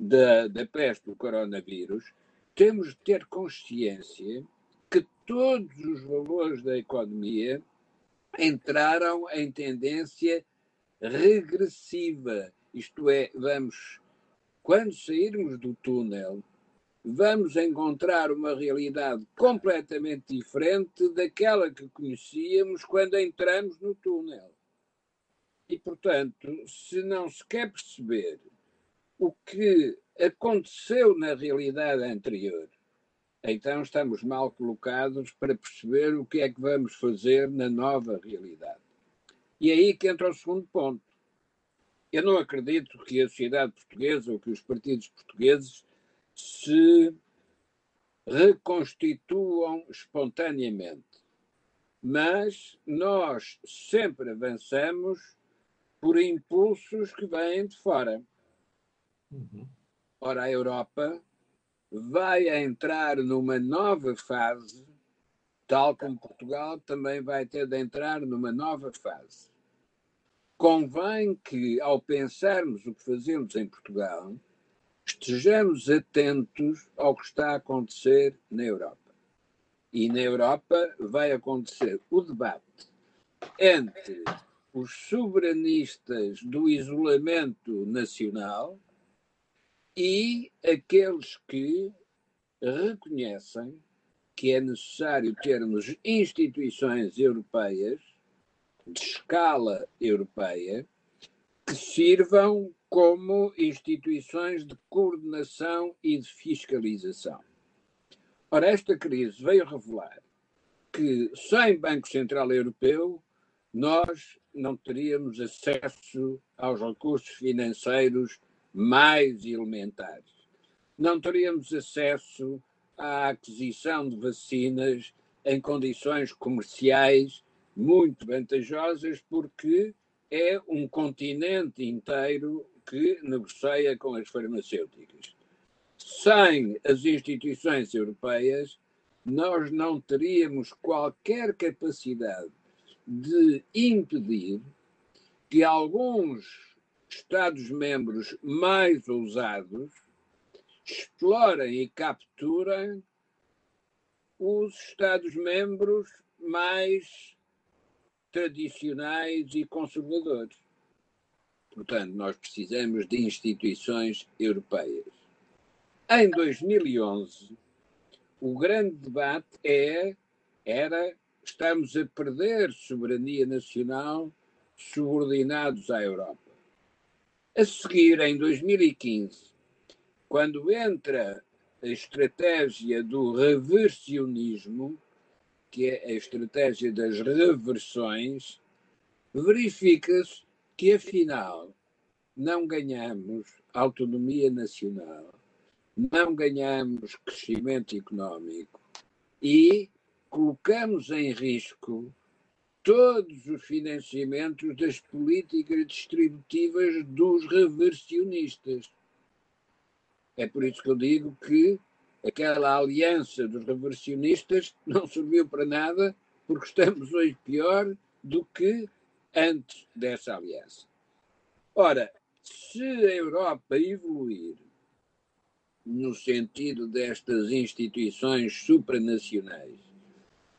da, da peste do coronavírus, temos de ter consciência que todos os valores da economia entraram em tendência regressiva. Isto é, vamos, quando sairmos do túnel, vamos encontrar uma realidade completamente diferente daquela que conhecíamos quando entramos no túnel. E, portanto, se não se quer perceber o que aconteceu na realidade anterior então estamos mal colocados para perceber o que é que vamos fazer na nova realidade. E é aí que entra o segundo ponto. Eu não acredito que a sociedade portuguesa ou que os partidos portugueses se reconstituam espontaneamente. Mas nós sempre avançamos por impulsos que vêm de fora. Uhum. Ora, a Europa vai entrar numa nova fase, tal como Portugal também vai ter de entrar numa nova fase. Convém que, ao pensarmos o que fazemos em Portugal, estejamos atentos ao que está a acontecer na Europa. E na Europa vai acontecer o debate entre os soberanistas do isolamento nacional e aqueles que reconhecem que é necessário termos instituições europeias de escala europeia que sirvam como instituições de coordenação e de fiscalização. Ora, esta crise veio revelar que sem Banco Central Europeu nós não teríamos acesso aos recursos financeiros mais elementares. Não teríamos acesso à aquisição de vacinas em condições comerciais muito vantajosas, porque é um continente inteiro que negocia com as farmacêuticas. Sem as instituições europeias, nós não teríamos qualquer capacidade de impedir que alguns Estados-membros mais ousados explorem e capturem os Estados-membros mais tradicionais e conservadores. Portanto, nós precisamos de instituições europeias. Em 2011, o grande debate é, era estamos a perder soberania nacional subordinados à Europa. A seguir, em 2015, quando entra a estratégia do reversionismo, que é a estratégia das reversões, verifica-se que, afinal, não ganhamos autonomia nacional, não ganhamos crescimento económico e colocamos em risco todos os financiamentos das políticas distributivas dos reversionistas. É por isso que eu digo que aquela aliança dos reversionistas não serviu para nada, porque estamos hoje pior do que antes dessa aliança. Ora, se a Europa evoluir no sentido destas instituições supranacionais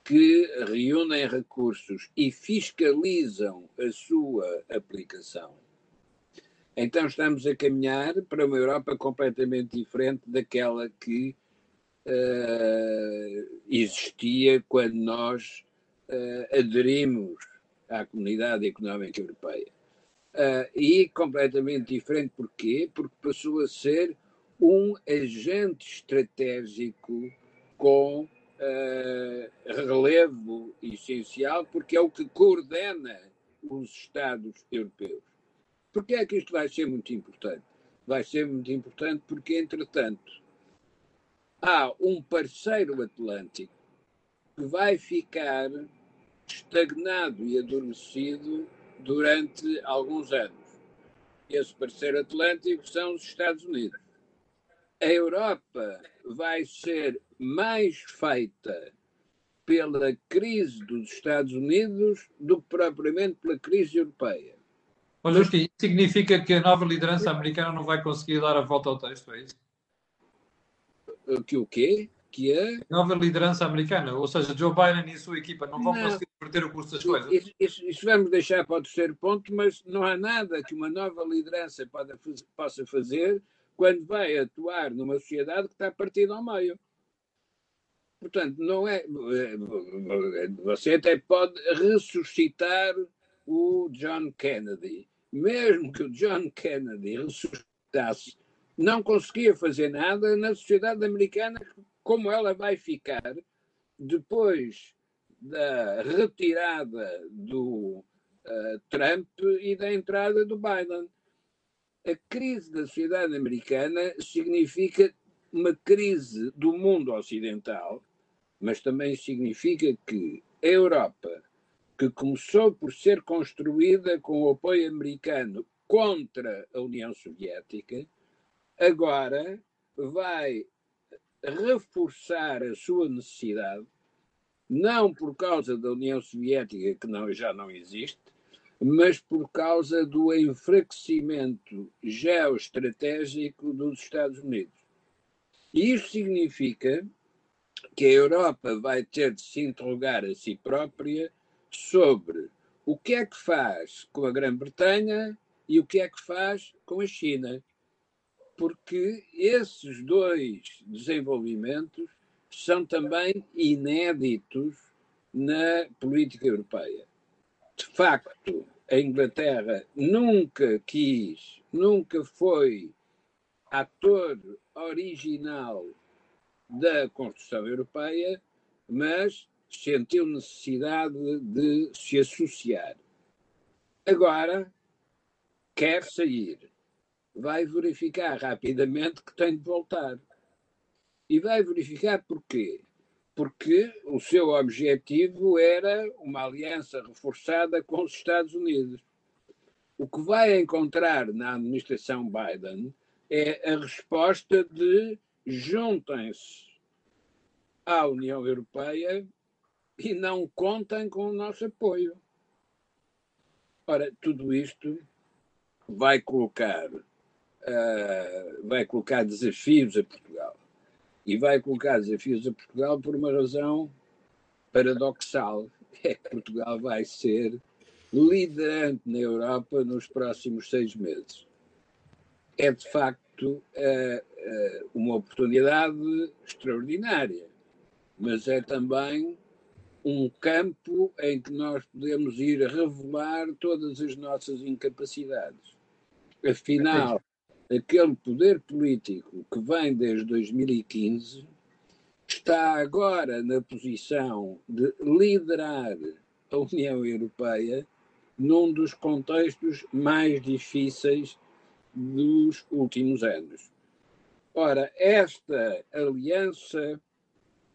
que reúnem recursos e fiscalizam a sua aplicação. Então estamos a caminhar para uma Europa completamente diferente daquela que uh, existia quando nós uh, aderimos à Comunidade Económica Europeia. Uh, e completamente diferente porquê? Porque passou a ser um agente estratégico com uh, relevo essencial, porque é o que coordena os Estados europeus. Porquê é que isto vai ser muito importante? Vai ser muito importante porque, entretanto, há um parceiro atlântico que vai ficar estagnado e adormecido durante alguns anos. Esse parceiro atlântico são os Estados Unidos. A Europa vai ser mais feita pela crise dos Estados Unidos do que propriamente pela crise europeia. Olha, isso significa que a nova liderança americana não vai conseguir dar a volta ao texto, é isso? Que o quê? Que a... nova liderança americana, ou seja, Joe Biden e a sua equipa não vão não. conseguir inverter o curso das coisas. Isso, isso, isso, vamos deixar para o terceiro ponto, mas não há nada que uma nova liderança pode, possa fazer quando vai atuar numa sociedade que está partida ao meio. Portanto, não é. Você até pode ressuscitar o John Kennedy. Mesmo que o John Kennedy ressuscitasse, não conseguia fazer nada na sociedade americana como ela vai ficar depois da retirada do uh, Trump e da entrada do Biden. A crise da sociedade americana significa uma crise do mundo ocidental mas também significa que a Europa, que começou por ser construída com o apoio americano contra a União Soviética, agora vai reforçar a sua necessidade, não por causa da União Soviética, que não, já não existe, mas por causa do enfraquecimento geoestratégico dos Estados Unidos. E isso significa que a Europa vai ter de se interrogar a si própria sobre o que é que faz com a Grã-Bretanha e o que é que faz com a China. Porque esses dois desenvolvimentos são também inéditos na política europeia. De facto, a Inglaterra nunca quis, nunca foi ator original da construção europeia, mas sentiu necessidade de se associar. Agora quer sair. Vai verificar rapidamente que tem de voltar. E vai verificar porquê. Porque o seu objetivo era uma aliança reforçada com os Estados Unidos. O que vai encontrar na administração Biden é a resposta de juntem-se à União Europeia e não contem com o nosso apoio. Ora, tudo isto vai colocar, uh, vai colocar desafios a Portugal. E vai colocar desafios a Portugal por uma razão paradoxal. É que Portugal vai ser liderante na Europa nos próximos seis meses. É, de facto, uh, uh, uma oportunidade extraordinária, mas é também um campo em que nós podemos ir revelar todas as nossas incapacidades. Afinal, aquele poder político que vem desde 2015 está agora na posição de liderar a União Europeia num dos contextos mais difíceis dos últimos anos. Ora, esta aliança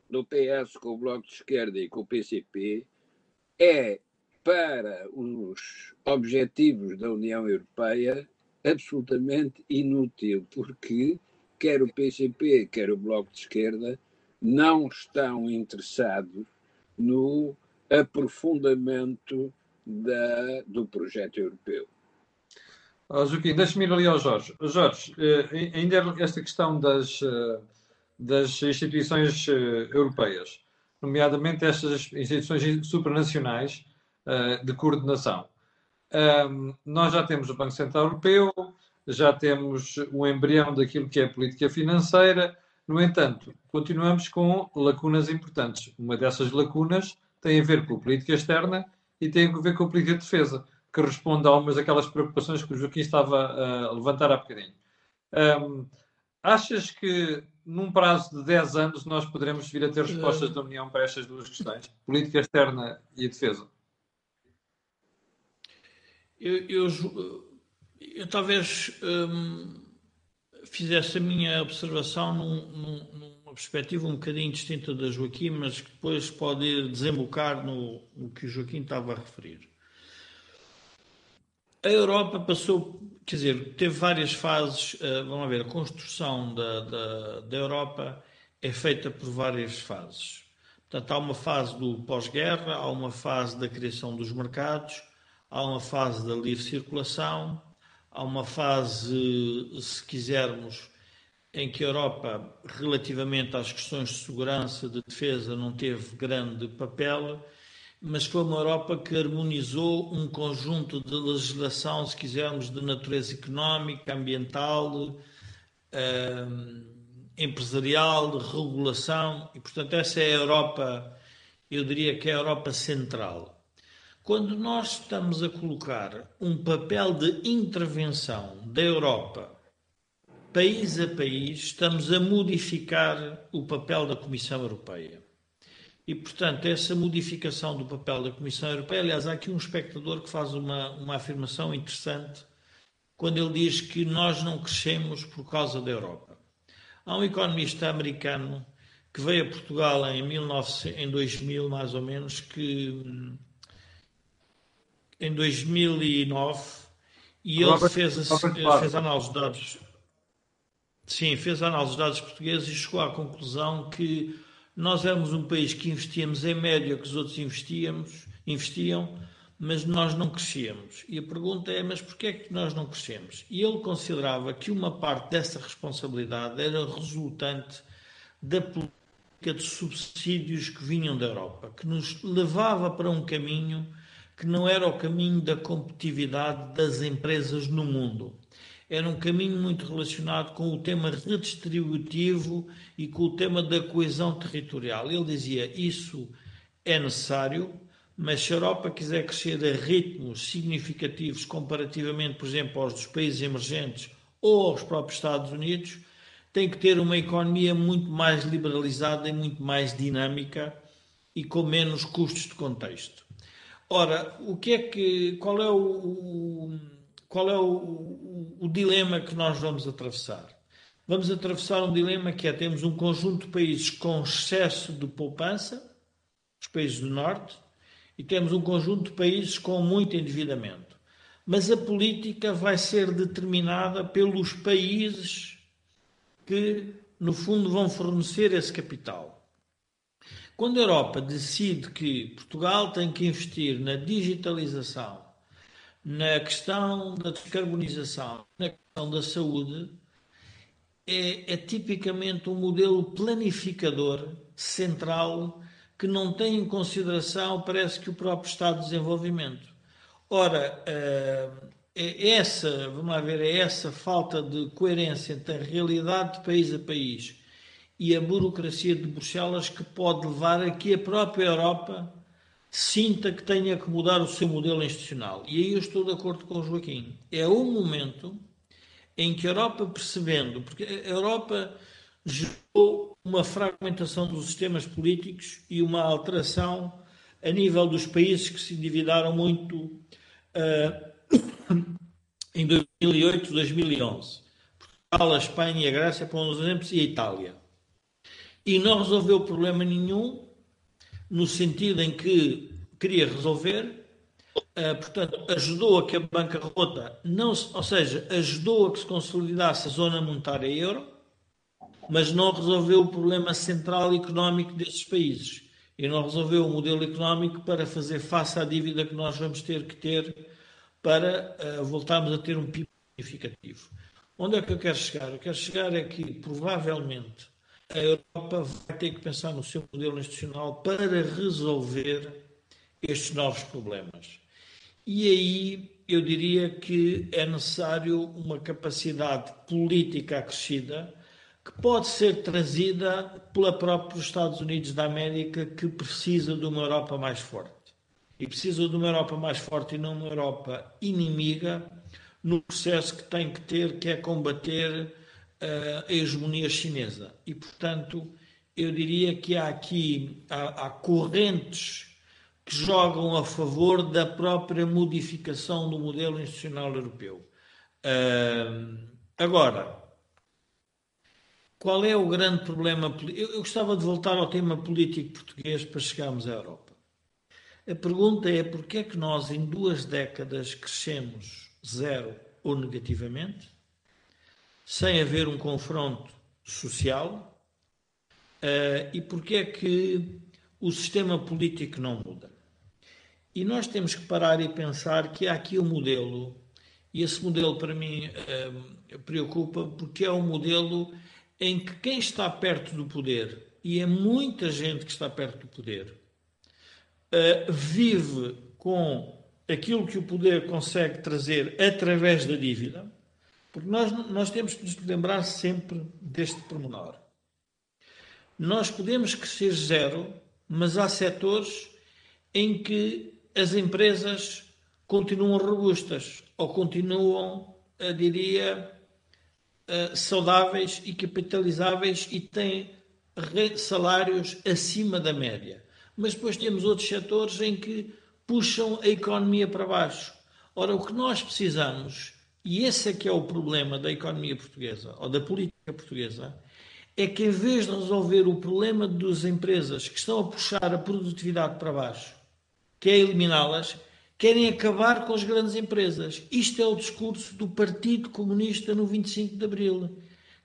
do PS com o Bloco de Esquerda e com o PCP é, para os objetivos da União Europeia, absolutamente inútil, porque quer o PCP, quer o Bloco de Esquerda não estão interessados no aprofundamento da, do projeto europeu. Oh, Joaquim, deixa-me ir ali ao Jorge. Jorge, eh, ainda esta questão das, eh, das instituições eh, europeias, nomeadamente estas instituições supranacionais de coordenação. Um, nós já temos o Banco Central Europeu, já temos o embrião daquilo que é a política financeira, no entanto, continuamos com lacunas importantes. Uma dessas lacunas tem a ver com a política externa e tem a ver com a política de defesa, que responde a algumas daquelas preocupações que o Joaquim estava a levantar há bocadinho. Um, achas que num prazo de 10 anos, nós poderemos vir a ter respostas da União para estas duas questões, política externa e defesa? Eu, eu, eu talvez hum, fizesse a minha observação num, num, numa perspectiva um bocadinho distinta da Joaquim, mas que depois pode desembocar no, no que o Joaquim estava a referir. A Europa passou, quer dizer, teve várias fases. Uh, vamos ver, a construção da, da, da, Europa é feita por várias fases. Portanto, há uma fase do pós-guerra, há uma fase da criação dos mercados, há uma fase da livre circulação, há uma fase, se quisermos, em que a Europa, relativamente às questões de segurança, de defesa, não teve grande papel mas foi uma Europa que harmonizou um conjunto de legislação, se quisermos, de natureza económica, ambiental, eh, empresarial, de regulação, e portanto essa é a Europa, eu diria que é a Europa central. Quando nós estamos a colocar um papel de intervenção da Europa, país a país, estamos a modificar o papel da Comissão Europeia. E, portanto, essa modificação do papel da Comissão Europeia, aliás, há aqui um espectador que faz uma, uma afirmação interessante quando ele diz que nós não crescemos por causa da Europa. Há um economista americano que veio a Portugal em, 19, em 2000, mais ou menos, que em 2009, e ele fez, a, fez análise de dados. Sim, fez a análise de dados portugueses e chegou à conclusão que nós éramos um país que investíamos em média que os outros investíamos, investiam, mas nós não crescíamos. E a pergunta é, mas porquê é que nós não crescemos? E ele considerava que uma parte dessa responsabilidade era resultante da política de subsídios que vinham da Europa, que nos levava para um caminho que não era o caminho da competitividade das empresas no mundo era um caminho muito relacionado com o tema redistributivo e com o tema da coesão territorial. Ele dizia isso é necessário, mas se a Europa quiser crescer a ritmos significativos comparativamente, por exemplo, aos dos países emergentes ou aos próprios Estados Unidos, tem que ter uma economia muito mais liberalizada e muito mais dinâmica e com menos custos de contexto. Ora, o que é que, qual é o, o qual é o, o, o, dilema que nós vamos atravessar? Vamos atravessar um dilema que é temos um conjunto de países com excesso de poupança, os países do Norte, e temos um conjunto de países com muito endividamento. mas a política vai ser determinada pelos países que, no fundo, vão fornecer esse capital. Quando a Europa decide que Portugal tem que investir na digitalização, na questão da descarbonização, na questão da saúde, é, é tipicamente um modelo planificador central que não tem em consideração, parece que, o próprio Estado de Desenvolvimento. Ora, eh, é essa, vamos lá ver, é essa falta de coerência entre a realidade de país a país e a burocracia de Bruxelas que pode levar a que a própria Europa sinta que tenha que mudar o seu modelo institucional. E aí eu estou de acordo com o Joaquim. É um momento em que a Europa, percebendo, porque a Europa gerou uma fragmentação dos sistemas políticos e uma alteração a nível dos países que se endividaram muito uh, em 2008, 2011. Portugal, a Espanha a Grécia, por uns exemplos, e a Itália e não resolveu problema nenhum, no sentido em que queria resolver, uh, portanto, ajudou a que a bancarrota, não se, ou seja, ajudou a que se consolidasse a zona monetária euro, mas não resolveu o problema central económico desses países e não resolveu o modelo económico para fazer face à dívida que nós vamos ter que ter para uh, voltarmos a ter um PIB significativo. Onde é que eu quero chegar? Eu quero chegar é que, provavelmente, a Europa vai ter que pensar no seu modelo institucional para resolver estes novos problemas. E aí eu diria que é necessário uma capacidade política acrescida que pode ser trazida pela própria Estados Unidos da América, que precisa de uma Europa mais forte. E precisa de uma Europa mais forte e não uma Europa inimiga no processo que tem que ter, que é combater a hegemonia chinesa. E, portanto, eu diria que há aqui há, há correntes que jogam a favor da própria modificação do modelo institucional europeu. Uh, agora, qual é o grande problema? Eu, eu gostava de voltar ao tema político português para chegarmos à Europa. A pergunta é porquê é que nós em duas décadas crescemos zero ou negativamente sem haver um confronto social uh, e porque é que o sistema político não muda. E nós temos que parar e pensar que há aqui um modelo, e esse modelo para mim uh, preocupa, porque é um modelo em que quem está perto do poder, e é muita gente que está perto do poder, uh, vive com aquilo que o poder consegue trazer através da dívida porque nós, nós temos que nos lembrar sempre deste pormenor. Nós podemos crescer zero, mas há setores em que as empresas continuam robustas ou continuam, eu diria, eh, saudáveis e capitalizáveis e têm salários acima da média. Mas depois temos outros setores em que puxam a economia para baixo. Ora, o que nós precisamos e esse é que é o problema da economia portuguesa, ou da política portuguesa, é que em vez de resolver o problema das empresas que estão a puxar a produtividade para baixo, que é eliminá-las, querem acabar com as grandes empresas. Isto é o discurso do Partido Comunista no 25 de Abril,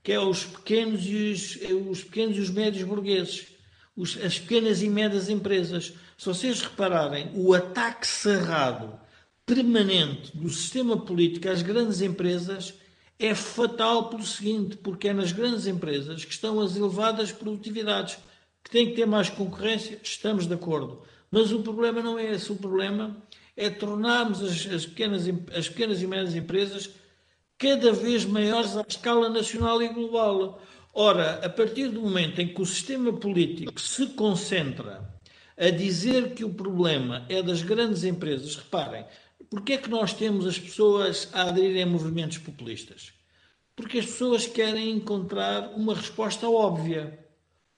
que é os pequenos e os, os pequenos e os médios burgueses, os, as pequenas e médias empresas. Se vocês repararem, o ataque cerrado permanente do sistema político às grandes empresas é fatal pelo seguinte, porque é nas grandes empresas que estão as elevadas produtividades, que têm que ter mais concorrência, estamos de acordo. Mas o problema não é esse, o problema é tornarmos as, as, pequenas, as pequenas e médias empresas cada vez maiores à escala nacional e global. Ora, a partir do momento em que o sistema político se concentra a dizer que o problema é das grandes empresas, reparem, Porquê é que nós temos as pessoas a aderirem a movimentos populistas? Porque as pessoas querem encontrar uma resposta óbvia.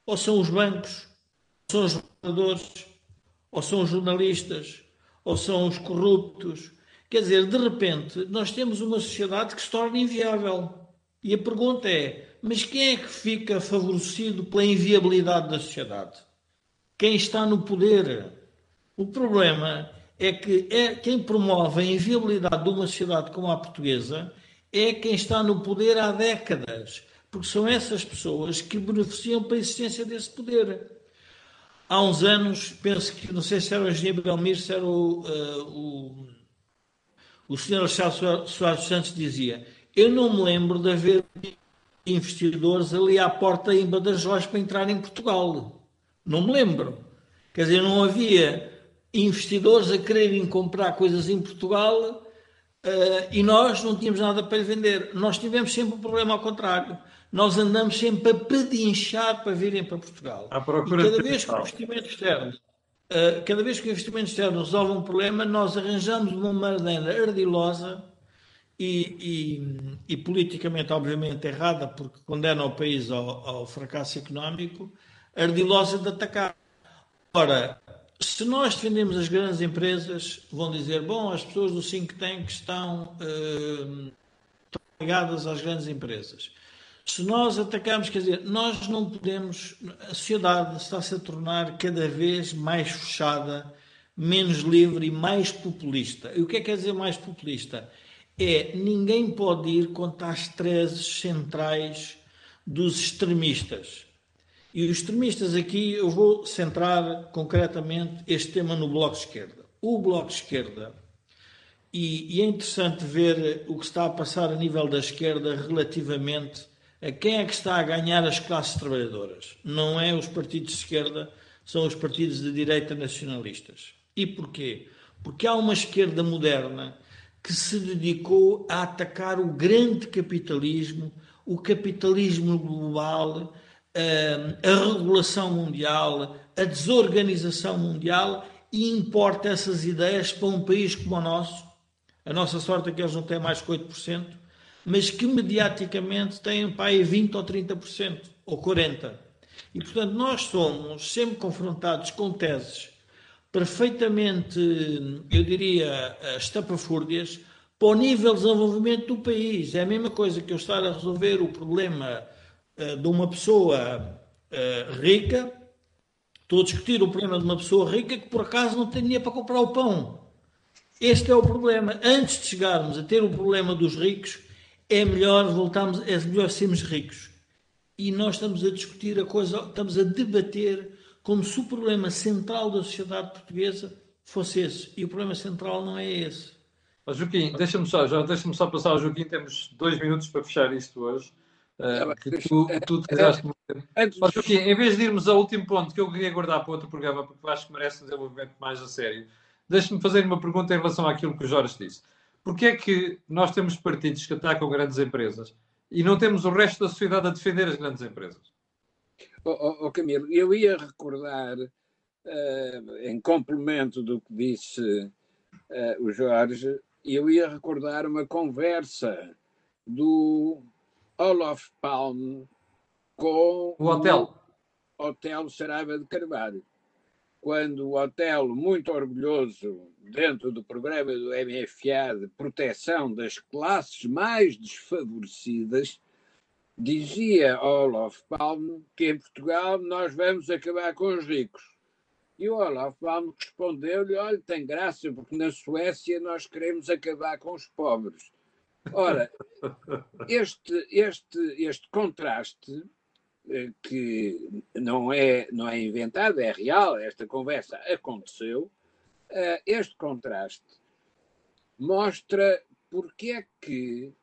Ou são os bancos, ou são os reguladores, ou são os jornalistas, ou são os corruptos. Quer dizer, de repente, nós temos uma sociedade que se torna inviável. E a pergunta é: mas quem é que fica favorecido pela inviabilidade da sociedade? Quem está no poder? O problema é que é quem promove a inviabilidade de uma sociedade como a portuguesa é quem está no poder há décadas, porque são essas pessoas que beneficiam para a existência desse poder. Há uns anos, penso que, não sei se era o engenheiro Belmir, se era o, uh, o, o senhor Alexandre Soares Santos dizia, eu não me lembro de haver investidores ali à porta em Badajoz para entrar em Portugal. Não me lembro. Quer dizer, não havia investidores a quererem comprar coisas em Portugal uh, e nós não tínhamos nada para lhe vender. Nós tivemos sempre um problema ao contrário. Nós andamos sempre a pedinchar para virem para Portugal. À procura e cada vez que o investimento externo, uh, cada vez que o investimento externo resolve um problema, nós arranjamos uma maneira ardilosa e, e, e, politicamente, obviamente, errada, porque condena o país ao, ao fracasso económico, ardilosa de atacar. Ora, se nós defendemos as grandes empresas, vão dizer, bom, as pessoas do think tank estão, uh, estão ligadas às grandes empresas. Se nós atacamos, quer dizer, nós não podemos, a sociedade está-se a tornar cada vez mais fechada, menos livre e mais populista. E o que é que quer dizer mais populista? é ninguém pode ir contra as trezes centrais dos extremistas. E os extremistas aqui, eu vou centrar concretamente este tema no Bloco de Esquerda. O Bloco de Esquerda, e, e é interessante ver o que está a passar a nível da esquerda relativamente a quem é que está a ganhar as classes trabalhadoras. Não é os partidos de esquerda, são os partidos de direita nacionalistas. E porquê? Porque há uma esquerda moderna que se dedicou a atacar o grande capitalismo, o capitalismo global, a regulação mundial, a desorganização mundial e importa essas ideias para um país como o nosso. A nossa sorte é que eles não têm mais que 8%, mas que mediaticamente têm para aí 20% ou 30%, ou 40%. E, portanto, nós somos sempre confrontados com teses perfeitamente, eu diria, estapafúrdias para o nível de desenvolvimento do país. É a mesma coisa que eu estar a resolver o problema de uma pessoa uh, rica, estou a discutir o problema de uma pessoa rica que por acaso não tem dinheiro para comprar o pão. Este é o problema. Antes de chegarmos a ter o problema dos ricos, é melhor voltarmos, é melhor sermos ricos. E nós estamos a discutir a coisa, estamos a debater como se o problema central da sociedade portuguesa fosse esse. E o problema central não é esse. Oh, Joaquim, deixa-me só, já deixa-me só passar Joaquim, temos dois minutos para fechar isto hoje. Uh, que tu, tu muito tempo. Mas, em vez de irmos ao último ponto que eu queria guardar para outro programa, porque acho que merece um desenvolvimento mais a sério, deixa-me fazer uma pergunta em relação àquilo que o Jorge disse. Porquê é que nós temos partidos que atacam grandes empresas e não temos o resto da sociedade a defender as grandes empresas? Oh, oh, Camilo, eu ia recordar, uh, em complemento do que disse uh, o Jorge, eu ia recordar uma conversa do Olaf Palme com o hotel. O hotel Saraiva de Carvalho. Quando o hotel, muito orgulhoso, dentro do programa do MFA de proteção das classes mais desfavorecidas, Dizia Olaf Palme que em Portugal nós vamos acabar com os ricos. E o Olaf Palme respondeu-lhe: olha, tem graça, porque na Suécia nós queremos acabar com os pobres. Ora, este, este, este contraste, eh, que não é, não é inventado, é real, esta conversa aconteceu, eh, este contraste mostra porque é que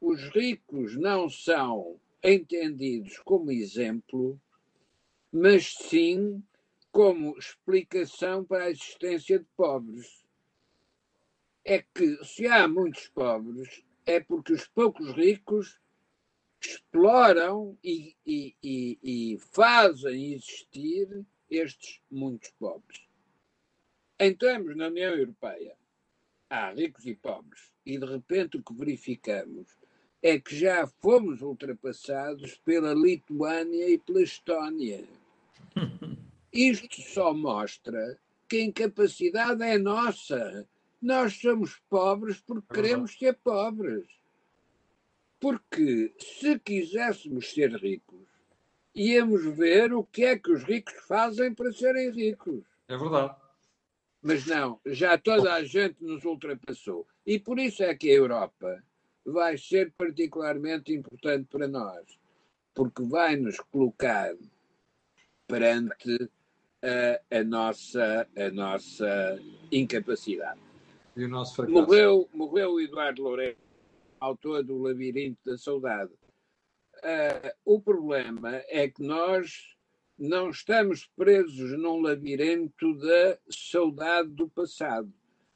os ricos não são entendidos como exemplo, mas sim como explicação para a existência de pobres. É que se há muitos pobres, é porque os poucos ricos exploram e, e, e, e fazem existir estes muitos pobres. Entramos na União Europeia, há ricos e pobres, e de repente o que verificamos é que já fomos ultrapassados pela Lituânia e pela Estónia. Isto só mostra que a incapacidade é nossa. Nós somos pobres porque é queremos ser pobres. Porque se quiséssemos ser ricos, íamos ver o que é que os ricos fazem para serem ricos. É verdade. Mas não, já toda a gente nos ultrapassou. E por isso é que a Europa vai ser particularmente importante para nós, porque vai nos colocar perante a, a nossa, a nossa incapacidade. E o nosso fracasso. Morreu, morreu o Eduardo Loureiro, autor do Labirinto da Saudade. Uh, o problema é que nós não estamos presos num labirinto da saudade do passado.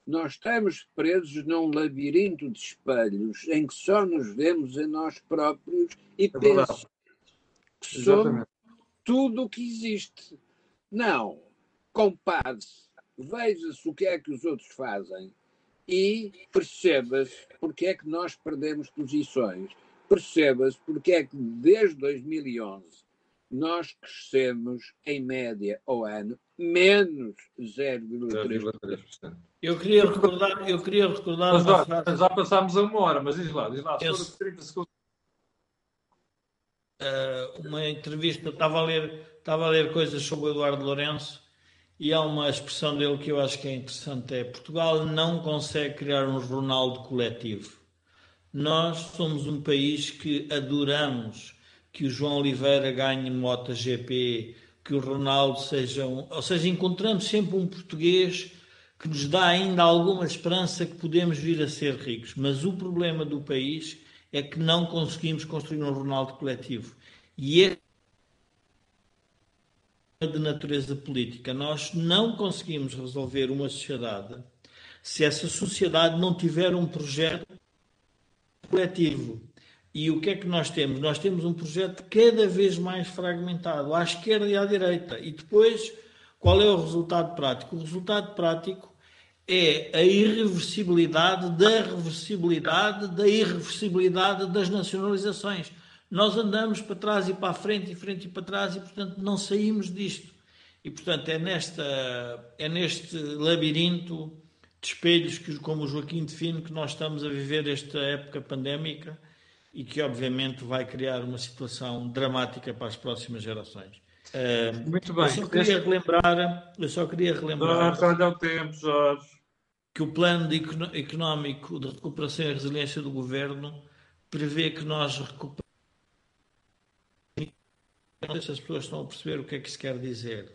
Nós estamos presos num labirinto de espelhos em que só nos vemos a nós próprios e é pensamos que somos tudo o que existe. Não. Compare-se, veja-se o que é que os outros fazem e perceba-se porque é que nós perdemos posições. Perceba-se porque é que desde 2011 nós crescemos em média ao ano menos 0,3%. Eu queria recordar, eu queria recordar mas, já, frase... já passámos a uma hora, mas diz lá, diz lá, eu... 30 segundos. Uh, uma entrevista, estava a ler, estava a ler coisas sobre o Eduardo Lourenço e há uma expressão dele que eu acho que é interessante, é Portugal não consegue criar um Ronaldo coletivo. Nós somos um país que adoramos que o João Oliveira ganhe MotoGP, que o Ronaldo seja um... Ou seja, encontramos sempre um português que nos dá ainda alguma esperança que podemos vir a ser ricos. Mas o problema do país é que não conseguimos construir um Ronaldo coletivo. E é de natureza política. Nós não conseguimos resolver uma sociedade se essa sociedade não tiver um projeto coletivo. E o que é que nós temos? Nós temos um projeto cada vez mais fragmentado, à esquerda e à direita. E depois, qual é o resultado prático? O resultado prático é a irreversibilidade da reversibilidade da irreversibilidade das nacionalizações. Nós andamos para trás e para a frente e frente e para trás e, portanto, não saímos disto. E, portanto, é, nesta, é neste labirinto de espelhos, que, como o Joaquim define, que nós estamos a viver esta época pandémica e que, obviamente, vai criar uma situação dramática para as próximas gerações. Uh, Muito bem. Eu só queria relembrar, eu só queria relembrar olha o tempo, Jorge. que o plano de económico de recuperação e resiliência do governo prevê que nós recuperemos não sei se as pessoas estão a perceber o que é que se quer dizer.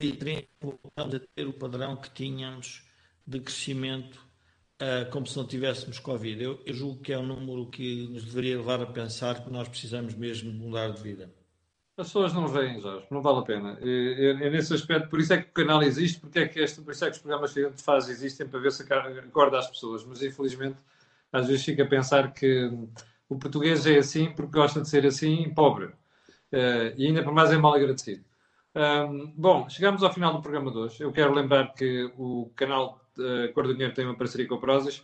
E voltamos a ter o padrão que tínhamos de crescimento uh, como se não tivéssemos Covid. Eu, eu, julgo que é um número que nos deveria levar a pensar que nós precisamos mesmo mudar de vida. As pessoas não veem, Jorge, não vale a pena. É, nesse aspecto, por isso é que o canal existe, porque é que este, por isso é que os programas que a gente faz existem para ver se acorda as pessoas, mas infelizmente às vezes fica a pensar que o português é assim porque gosta de ser assim pobre. Uh, e ainda por mais é mal agradecido. Um, bom, chegamos ao final do programa de hoje. Eu quero lembrar que o canal uh, Cor do Dinheiro tem uma parceria com a Prozis.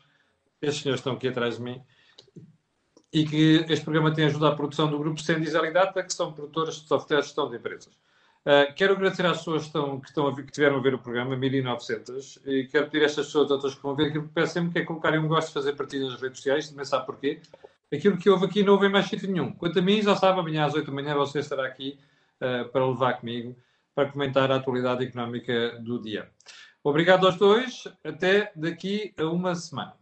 Estes senhores estão aqui atrás de mim. E que este programa tem ajudado à produção do grupo Sendizel e Data, que são produtores de software de gestão de empresas. Uh, quero agradecer às pessoas que, estão, que, estão a, que tiveram a ver o programa, 1900, e quero pedir a estas pessoas, outras que vão ver, que peço sempre que é colocarem um gosto de fazer partidas nas redes sociais, também sabe porquê. Aquilo que houve aqui não houve mais sítio nenhum. Quanto a mim, já sabe, amanhã às 8 da manhã você estará aqui uh, para levar comigo para comentar a atualidade económica do dia. Obrigado aos dois. Até daqui a uma semana.